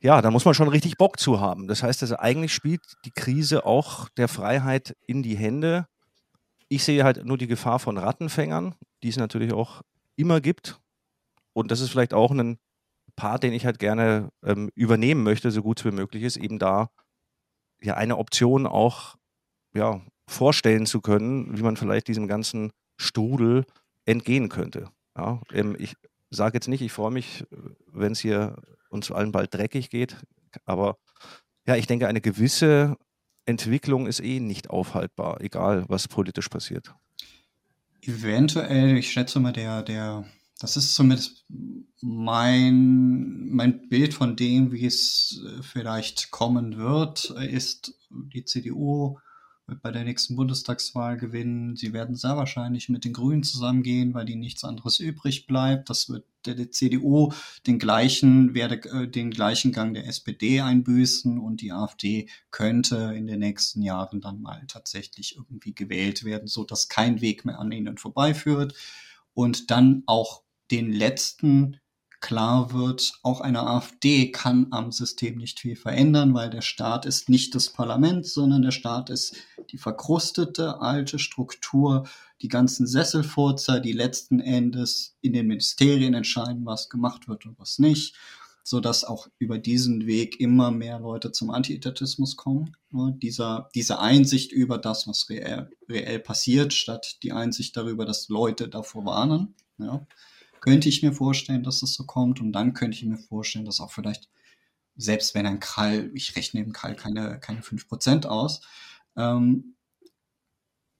ja, da muss man schon richtig Bock zu haben. Das heißt also, eigentlich spielt die Krise auch der Freiheit in die Hände. Ich sehe halt nur die Gefahr von Rattenfängern, die es natürlich auch immer gibt. Und das ist vielleicht auch ein Part, den ich halt gerne ähm, übernehmen möchte, so gut es wie möglich ist, eben da ja eine Option auch ja, vorstellen zu können, wie man vielleicht diesem ganzen Strudel entgehen könnte. Ja, ähm, ich sage jetzt nicht, ich freue mich, wenn es hier uns allen bald dreckig geht, aber ja, ich denke, eine gewisse Entwicklung ist eh nicht aufhaltbar, egal was politisch passiert. Eventuell, ich schätze mal, der, der das ist zumindest mein, mein Bild von dem, wie es äh, vielleicht kommen wird, ist, die CDU bei der nächsten Bundestagswahl gewinnen. Sie werden sehr wahrscheinlich mit den Grünen zusammengehen, weil ihnen nichts anderes übrig bleibt. Das wird der, der CDU den gleichen, werde äh, den gleichen Gang der SPD einbüßen und die AfD könnte in den nächsten Jahren dann mal tatsächlich irgendwie gewählt werden, so dass kein Weg mehr an ihnen vorbeiführt und dann auch den letzten klar wird, auch eine AfD kann am System nicht viel verändern, weil der Staat ist nicht das Parlament, sondern der Staat ist die verkrustete alte Struktur, die ganzen Sesselfurzer, die letzten Endes in den Ministerien entscheiden, was gemacht wird und was nicht, so dass auch über diesen Weg immer mehr Leute zum Antietatismus kommen. Dieser, diese Einsicht über das, was reell, reell passiert, statt die Einsicht darüber, dass Leute davor warnen. Ja könnte ich mir vorstellen, dass das so kommt. Und dann könnte ich mir vorstellen, dass auch vielleicht, selbst wenn ein Krall, ich rechne im Krall keine, keine 5% aus, ähm,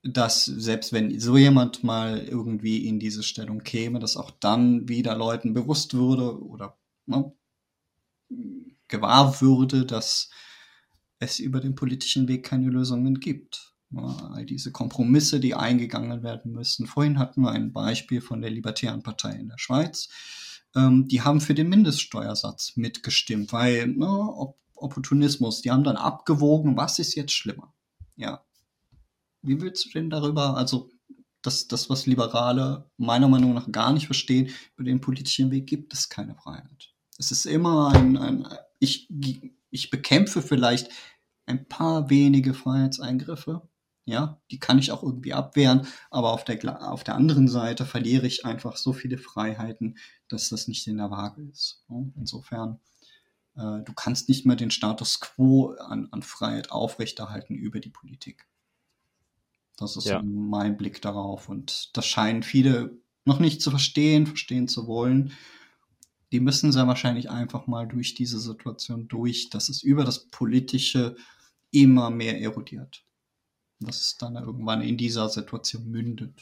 dass selbst wenn so jemand mal irgendwie in diese Stellung käme, dass auch dann wieder Leuten bewusst würde oder ne, gewahr würde, dass es über den politischen Weg keine Lösungen gibt all diese Kompromisse, die eingegangen werden müssen. Vorhin hatten wir ein Beispiel von der Libertären Partei in der Schweiz. Ähm, die haben für den Mindeststeuersatz mitgestimmt, weil ne, Opportunismus, die haben dann abgewogen, was ist jetzt schlimmer? Ja. Wie willst du denn darüber, also das, das, was Liberale meiner Meinung nach gar nicht verstehen, über den politischen Weg gibt es keine Freiheit. Es ist immer ein, ein ich, ich bekämpfe vielleicht ein paar wenige Freiheitseingriffe, ja, die kann ich auch irgendwie abwehren, aber auf der, auf der anderen Seite verliere ich einfach so viele Freiheiten, dass das nicht in der Waage ist. Insofern, äh, du kannst nicht mehr den Status quo an, an Freiheit aufrechterhalten über die Politik. Das ist ja. mein Blick darauf und das scheinen viele noch nicht zu verstehen, verstehen zu wollen. Die müssen sehr wahrscheinlich einfach mal durch diese Situation durch, dass es über das Politische immer mehr erodiert dass es dann irgendwann in dieser Situation mündet.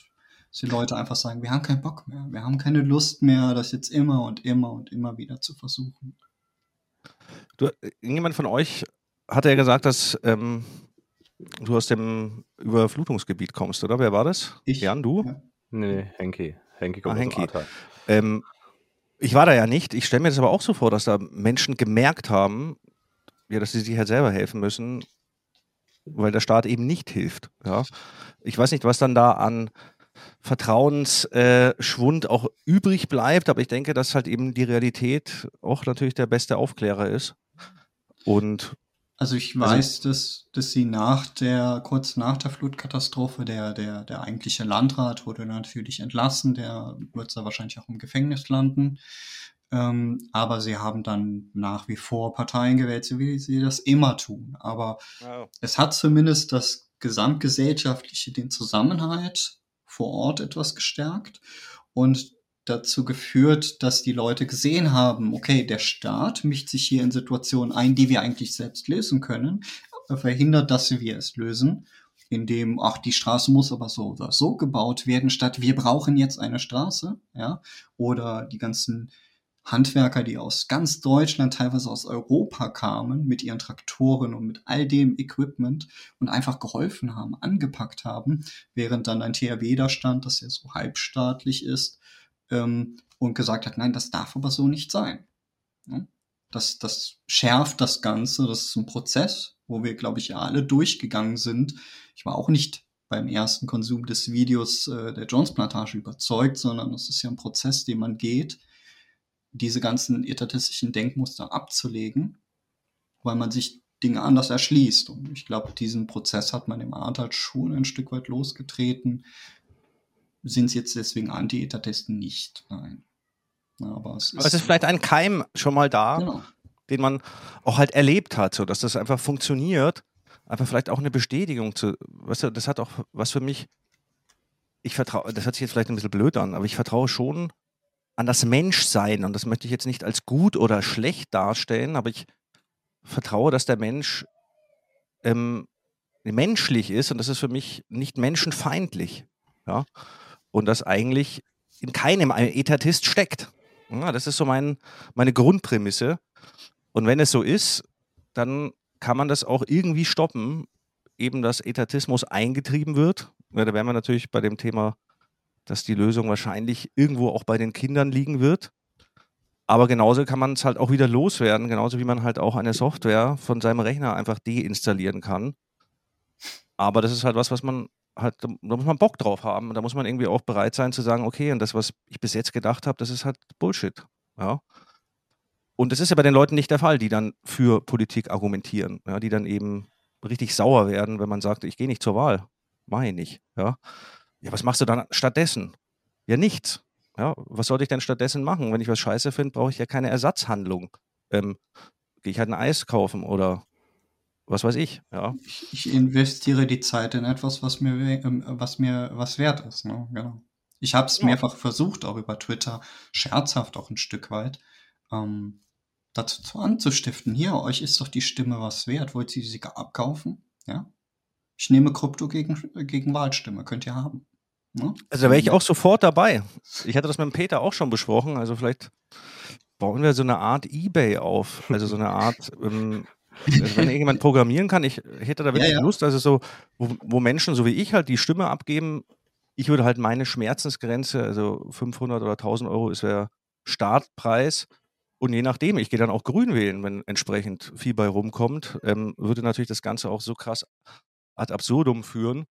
Dass die Leute einfach sagen, wir haben keinen Bock mehr, wir haben keine Lust mehr, das jetzt immer und immer und immer wieder zu versuchen. Du, irgendjemand von euch hat ja gesagt, dass ähm, du aus dem Überflutungsgebiet kommst, oder? Wer war das? Ich. Jan, du? Ja. Nee, Henki. Henki Ah, kommt aus dem Henki. Ähm, ich war da ja nicht. Ich stelle mir das aber auch so vor, dass da Menschen gemerkt haben, ja, dass sie sich halt selber helfen müssen, weil der Staat eben nicht hilft. Ja. Ich weiß nicht, was dann da an Vertrauensschwund äh, Schwund auch übrig bleibt, aber ich denke, dass halt eben die Realität auch natürlich der beste Aufklärer ist. Und Also ich Also- weiß, dass, dass sie nach der, kurz nach der Flutkatastrophe, der, der, der eigentliche Landrat wurde natürlich entlassen, der wird da wahrscheinlich auch im Gefängnis landen. Ähm, aber sie haben dann nach wie vor Parteien gewählt, so wie sie das immer tun. Aber es hat zumindest das gesamtgesellschaftliche, den Zusammenhalt vor Ort etwas gestärkt und dazu geführt, dass die Leute gesehen haben, okay, der Staat mischt sich hier in Situationen ein, die wir eigentlich selbst lösen können, äh, verhindert, dass wir es lösen, indem, ach, die Straße muss aber so oder so gebaut werden, statt wir brauchen jetzt eine Straße, ja, oder die ganzen Handwerker, die aus ganz Deutschland, teilweise aus Europa kamen, mit ihren Traktoren und mit all dem Equipment und einfach geholfen haben, angepackt haben, während dann ein THW da stand, das ja so halbstaatlich ist, ähm, und gesagt hat, nein, das darf aber so nicht sein. Das, das schärft das Ganze, das ist ein Prozess, wo wir, glaube ich, ja alle durchgegangen sind. Ich war auch nicht beim ersten Konsum des Videos äh, der Jones-Plantage überzeugt, sondern es ist ja ein Prozess, den man geht, diese ganzen etatistischen Denkmuster abzulegen, weil man sich Dinge anders erschließt. Und ich glaube, diesen Prozess hat man im Ahrtal schon ein Stück weit losgetreten. Sind es jetzt deswegen Anti-Etatisten nicht? Nein. Ja, aber es ist, aber es ist vielleicht ein Keim schon mal da, genau. den man auch halt erlebt hat, so dass das einfach funktioniert. Einfach vielleicht auch eine Bestätigung zu, weißt du, das hat auch was für mich, ich vertraue, das hört sich jetzt vielleicht ein bisschen blöd an, aber ich vertraue schon an das Menschsein und das möchte ich jetzt nicht als gut oder schlecht darstellen, aber ich vertraue, dass der Mensch ähm, menschlich ist und das ist für mich nicht menschenfeindlich. Ja? Und das eigentlich in keinem ein Etatist steckt. Ja, das ist so mein, meine Grundprämisse. Und wenn es so ist, dann kann man das auch irgendwie stoppen, eben dass Etatismus eingetrieben wird. Ja, da wären wir natürlich bei dem Thema, dass die Lösung wahrscheinlich irgendwo auch bei den Kindern liegen wird. Aber genauso kann man es halt auch wieder loswerden, genauso wie man halt auch eine Software von seinem Rechner einfach deinstallieren kann. Aber das ist halt was, was man halt, da muss man Bock drauf haben. Da muss man irgendwie auch bereit sein zu sagen, okay, und das, was ich bis jetzt gedacht habe, das ist halt Bullshit. Ja. Und das ist ja bei den Leuten nicht der Fall, die dann für Politik argumentieren, ja, die dann eben richtig sauer werden, wenn man sagt, ich gehe nicht zur Wahl. Mach ich. Ja. Ja, was machst du dann stattdessen? Ja, nichts. Ja, was sollte ich denn stattdessen machen? Wenn ich was scheiße finde, brauche ich ja keine Ersatzhandlung. Ähm, Gehe ich halt ein Eis kaufen oder was weiß ich, ja. Ich, ich investiere die Zeit in etwas, was mir, ähm, was mir was wert ist. Ne? Genau. Ich habe es Ja. mehrfach versucht, auch über Twitter, scherzhaft auch ein Stück weit, ähm, dazu zu anzustiften. Hier, euch ist doch die Stimme was wert. Wollt ihr sie abkaufen? Ja. Ich nehme Krypto gegen, gegen Wahlstimme. Könnt ihr haben. Ne? Also da wäre ich auch sofort dabei. Ich hatte das mit dem Peter auch schon besprochen. Also vielleicht bauen wir so eine Art Ebay auf. Also so eine Art, ähm, also wenn irgendjemand programmieren kann, ich hätte da wirklich ja. Lust, also so, wo, wo Menschen so wie ich halt die Stimme abgeben, ich würde halt meine Schmerzensgrenze, also 500 oder 1000 Euro ist der Startpreis. Und je nachdem, ich gehe dann auch grün wählen, wenn entsprechend viel bei rumkommt, ähm, würde natürlich das Ganze auch so krass ad absurdum führen.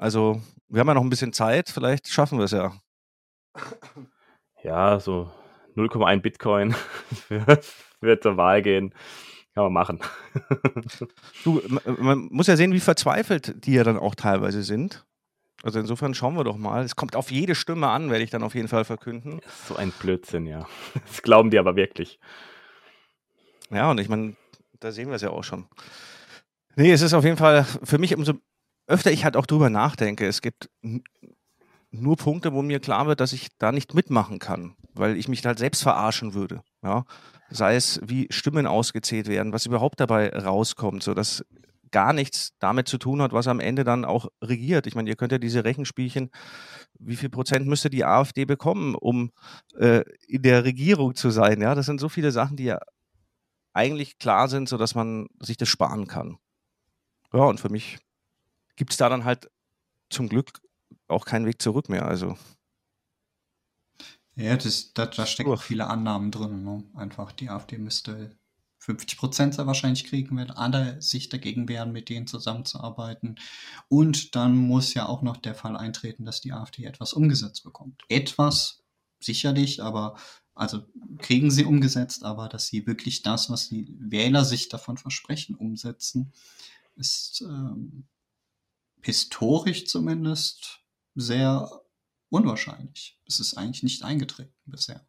Also, wir haben ja noch ein bisschen Zeit, vielleicht schaffen wir es ja. Ja, so 0,1 Bitcoin für zur Wahl gehen. Kann man machen. Du, man muss ja sehen, wie verzweifelt die ja dann auch teilweise sind. Also insofern schauen wir doch mal. Es kommt auf jede Stimme an, werde ich dann auf jeden Fall verkünden. so ein Blödsinn, ja. Das glauben die aber wirklich. Ja, und ich meine, da sehen wir es ja auch schon. Nee, es ist auf jeden Fall für mich, umso öfter ich halt auch drüber nachdenke, es gibt nur Punkte, wo mir klar wird, dass ich da nicht mitmachen kann, weil ich mich halt selbst verarschen würde. Ja? Sei es, wie Stimmen ausgezählt werden, was überhaupt dabei rauskommt, sodass gar nichts damit zu tun hat, was am Ende dann auch regiert. Ich meine, ihr könnt ja diese Rechenspielchen, wie viel Prozent müsste die AfD bekommen, um äh, in der Regierung zu sein? Ja, das sind so viele Sachen, die ja eigentlich klar sind, sodass man sich das sparen kann. Ja, und für mich gibt es da dann halt zum Glück auch kein Weg zurück mehr. Also ja, das, da, da stecken viele Annahmen drin. Ne? Einfach die AfD müsste 50 Prozent sehr wahrscheinlich kriegen, wenn alle sich dagegen wehren, mit denen zusammenzuarbeiten. Und dann muss ja auch noch der Fall eintreten, dass die AfD etwas umgesetzt bekommt. Etwas sicherlich, aber also kriegen sie umgesetzt, aber dass sie wirklich das, was die Wähler sich davon versprechen, umsetzen, ist ähm, historisch zumindest sehr unwahrscheinlich. Es ist eigentlich nicht eingetreten bisher.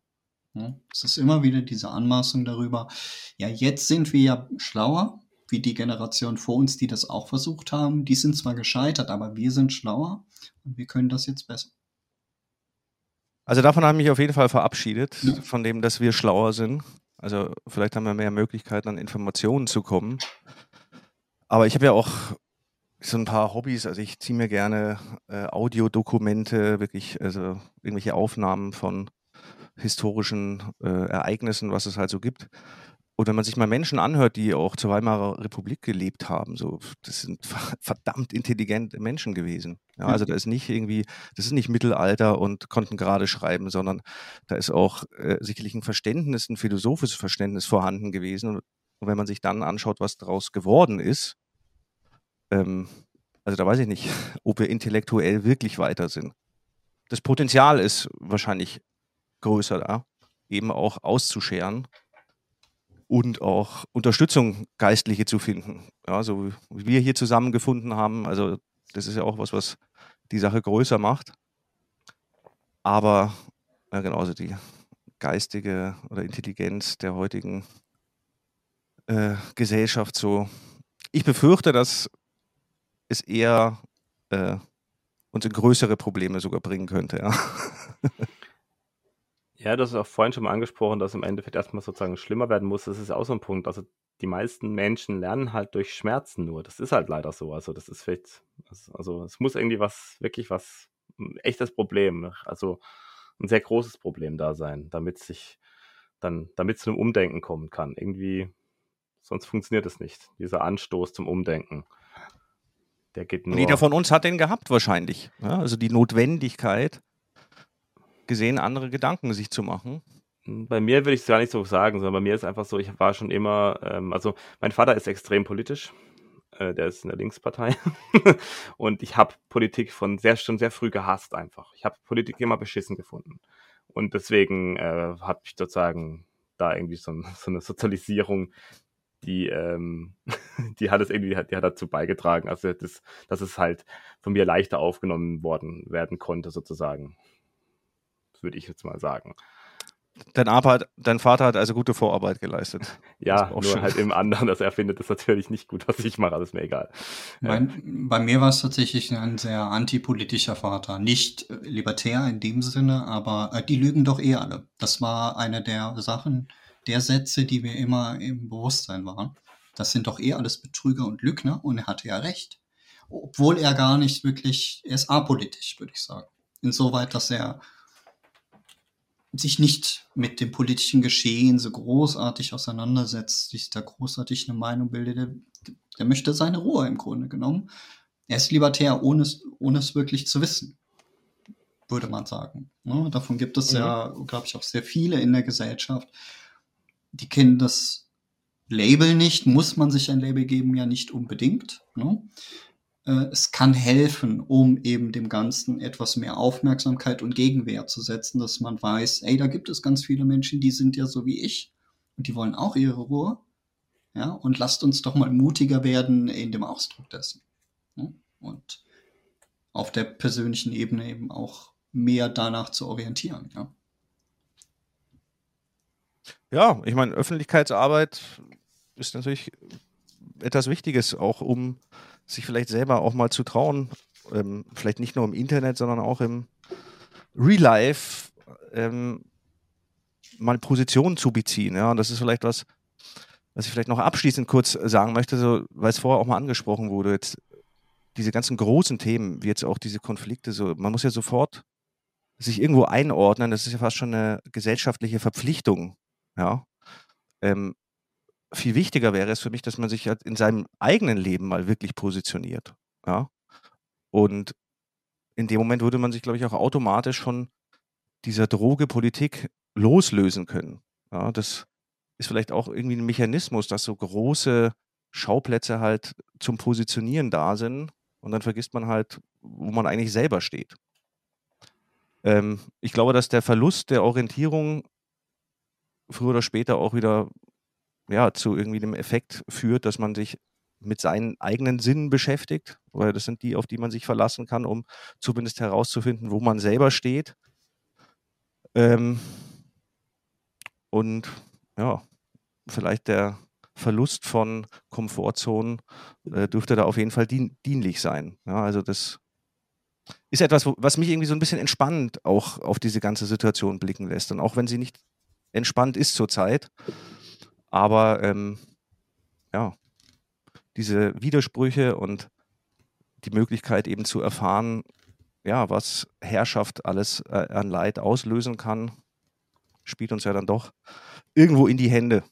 Ja, es ist immer wieder diese Anmaßung darüber, ja, jetzt sind wir ja schlauer, wie die Generation vor uns, die das auch versucht haben. Die sind zwar gescheitert, aber wir sind schlauer und wir können das jetzt besser. Also davon habe ich mich auf jeden Fall verabschiedet, ja. von dem, dass wir schlauer sind. Also vielleicht haben wir mehr Möglichkeiten, an Informationen zu kommen. Aber ich habe ja auch so ein paar Hobbys. Also ich ziehe mir gerne äh, Audiodokumente, wirklich, also irgendwelche Aufnahmen von historischen äh, Ereignissen, was es halt so gibt. Und wenn man sich mal Menschen anhört, die auch zur Weimarer Republik gelebt haben, so, das sind verdammt intelligente Menschen gewesen. Ja, also da ist nicht irgendwie, das ist nicht Mittelalter und konnten gerade schreiben, sondern da ist auch äh, sicherlich ein Verständnis, ein philosophisches Verständnis vorhanden gewesen. Und wenn man sich dann anschaut, was daraus geworden ist, ähm, also da weiß ich nicht, ob wir intellektuell wirklich weiter sind. Das Potenzial ist wahrscheinlich größer da, eben auch auszuscheren und auch Unterstützung Geistliche zu finden. Ja, so wie wir hier zusammengefunden haben. Also das ist ja auch was, was die Sache größer macht. Aber ja, genauso die geistige oder Intelligenz der heutigen äh, Gesellschaft so. Ich befürchte, dass es eher äh, uns in größere Probleme sogar bringen könnte. Ja. Ja, das ist auch vorhin schon mal angesprochen, dass im Endeffekt erstmal sozusagen schlimmer werden muss. Das ist auch so ein Punkt. Also die meisten Menschen lernen halt durch Schmerzen nur. Das ist halt leider so. Also das ist vielleicht, also es muss irgendwie was, wirklich was, ein echtes Problem, also ein sehr großes Problem da sein, damit sich dann, damit es zu einem Umdenken kommen kann. Irgendwie, sonst funktioniert es nicht. Dieser Anstoß zum Umdenken. Der geht nur. Und jeder von uns hat den gehabt wahrscheinlich. Ja, also die Notwendigkeit, gesehen, andere Gedanken sich zu machen? Bei mir würde ich es gar nicht so sagen, sondern bei mir ist einfach so, ich war schon immer, ähm, also mein Vater ist extrem politisch, äh, der ist in der Linkspartei und ich habe Politik von sehr schon sehr früh gehasst einfach. Ich habe Politik immer beschissen gefunden und deswegen äh, habe ich sozusagen da irgendwie so, so eine Sozialisierung, die, ähm, die hat es irgendwie, die hat dazu beigetragen, also das, dass es halt von mir leichter aufgenommen worden werden konnte sozusagen würde ich jetzt mal sagen. Dein, Arbeit, dein Vater hat also gute Vorarbeit geleistet. Ja, nur schön. halt im anderen, dass er findet das natürlich nicht gut, was ich mache, das ist mir egal. Bei, ja. bei mir war es tatsächlich ein sehr antipolitischer Vater. Nicht äh, libertär in dem Sinne, aber äh, die lügen doch eh alle. Das war eine der Sachen, der Sätze, die mir immer im Bewusstsein waren. Das sind doch eh alles Betrüger und Lügner und er hatte ja recht. Obwohl er gar nicht wirklich, er ist apolitisch, würde ich sagen. Insoweit, dass er sich nicht mit dem politischen Geschehen so großartig auseinandersetzt, sich da großartig eine Meinung bildet, der, der möchte seine Ruhe im Grunde genommen. Er ist libertär, ohne es, ohne es wirklich zu wissen, würde man sagen. Ne? Davon gibt es mhm. ja, glaube ich, auch sehr viele in der Gesellschaft. Die kennen das Label nicht, muss man sich ein Label geben, ja nicht unbedingt. Ne? Äh, es kann helfen, um eben dem Ganzen etwas mehr Aufmerksamkeit und Gegenwehr zu setzen, dass man weiß, ey, da gibt es ganz viele Menschen, die sind ja so wie ich und die wollen auch ihre Ruhe. Ja, und lasst uns doch mal mutiger werden in dem Ausdruck dessen. Ja? Und auf der persönlichen Ebene eben auch mehr danach zu orientieren. Ja, ja ich meine, Öffentlichkeitsarbeit ist natürlich etwas Wichtiges, auch um sich vielleicht selber auch mal zu trauen, ähm, vielleicht nicht nur im Internet, sondern auch im Real Life ähm, mal Positionen zu beziehen. Ja, und das ist vielleicht was, was ich vielleicht noch abschließend kurz sagen möchte, so, weil es vorher auch mal angesprochen wurde, jetzt diese ganzen großen Themen, wie jetzt auch diese Konflikte, so, man muss ja sofort sich irgendwo einordnen, das ist ja fast schon eine gesellschaftliche Verpflichtung, ja. Ähm, viel wichtiger wäre es für mich, dass man sich halt in seinem eigenen Leben mal wirklich positioniert. Ja. Und in dem Moment würde man sich, glaube ich, auch automatisch von dieser Drogepolitik loslösen können. Ja, das ist vielleicht auch irgendwie ein Mechanismus, dass so große Schauplätze halt zum Positionieren da sind und dann vergisst man halt, wo man eigentlich selber steht. Ähm, ich glaube, dass der Verlust der Orientierung früher oder später auch wieder ja, zu irgendwie dem Effekt führt, dass man sich mit seinen eigenen Sinnen beschäftigt, weil das sind die, auf die man sich verlassen kann, um zumindest herauszufinden, wo man selber steht. Ähm, und ja, vielleicht der Verlust von Komfortzonen äh, dürfte da auf jeden Fall dien dienlich sein. Ja, also das ist etwas, was mich irgendwie so ein bisschen entspannt auch auf diese ganze Situation blicken lässt. Und auch wenn sie nicht entspannt ist zurzeit, aber ähm, ja, diese Widersprüche und die Möglichkeit eben zu erfahren, ja, was Herrschaft alles äh, an Leid auslösen kann, spielt uns ja dann doch irgendwo in die Hände.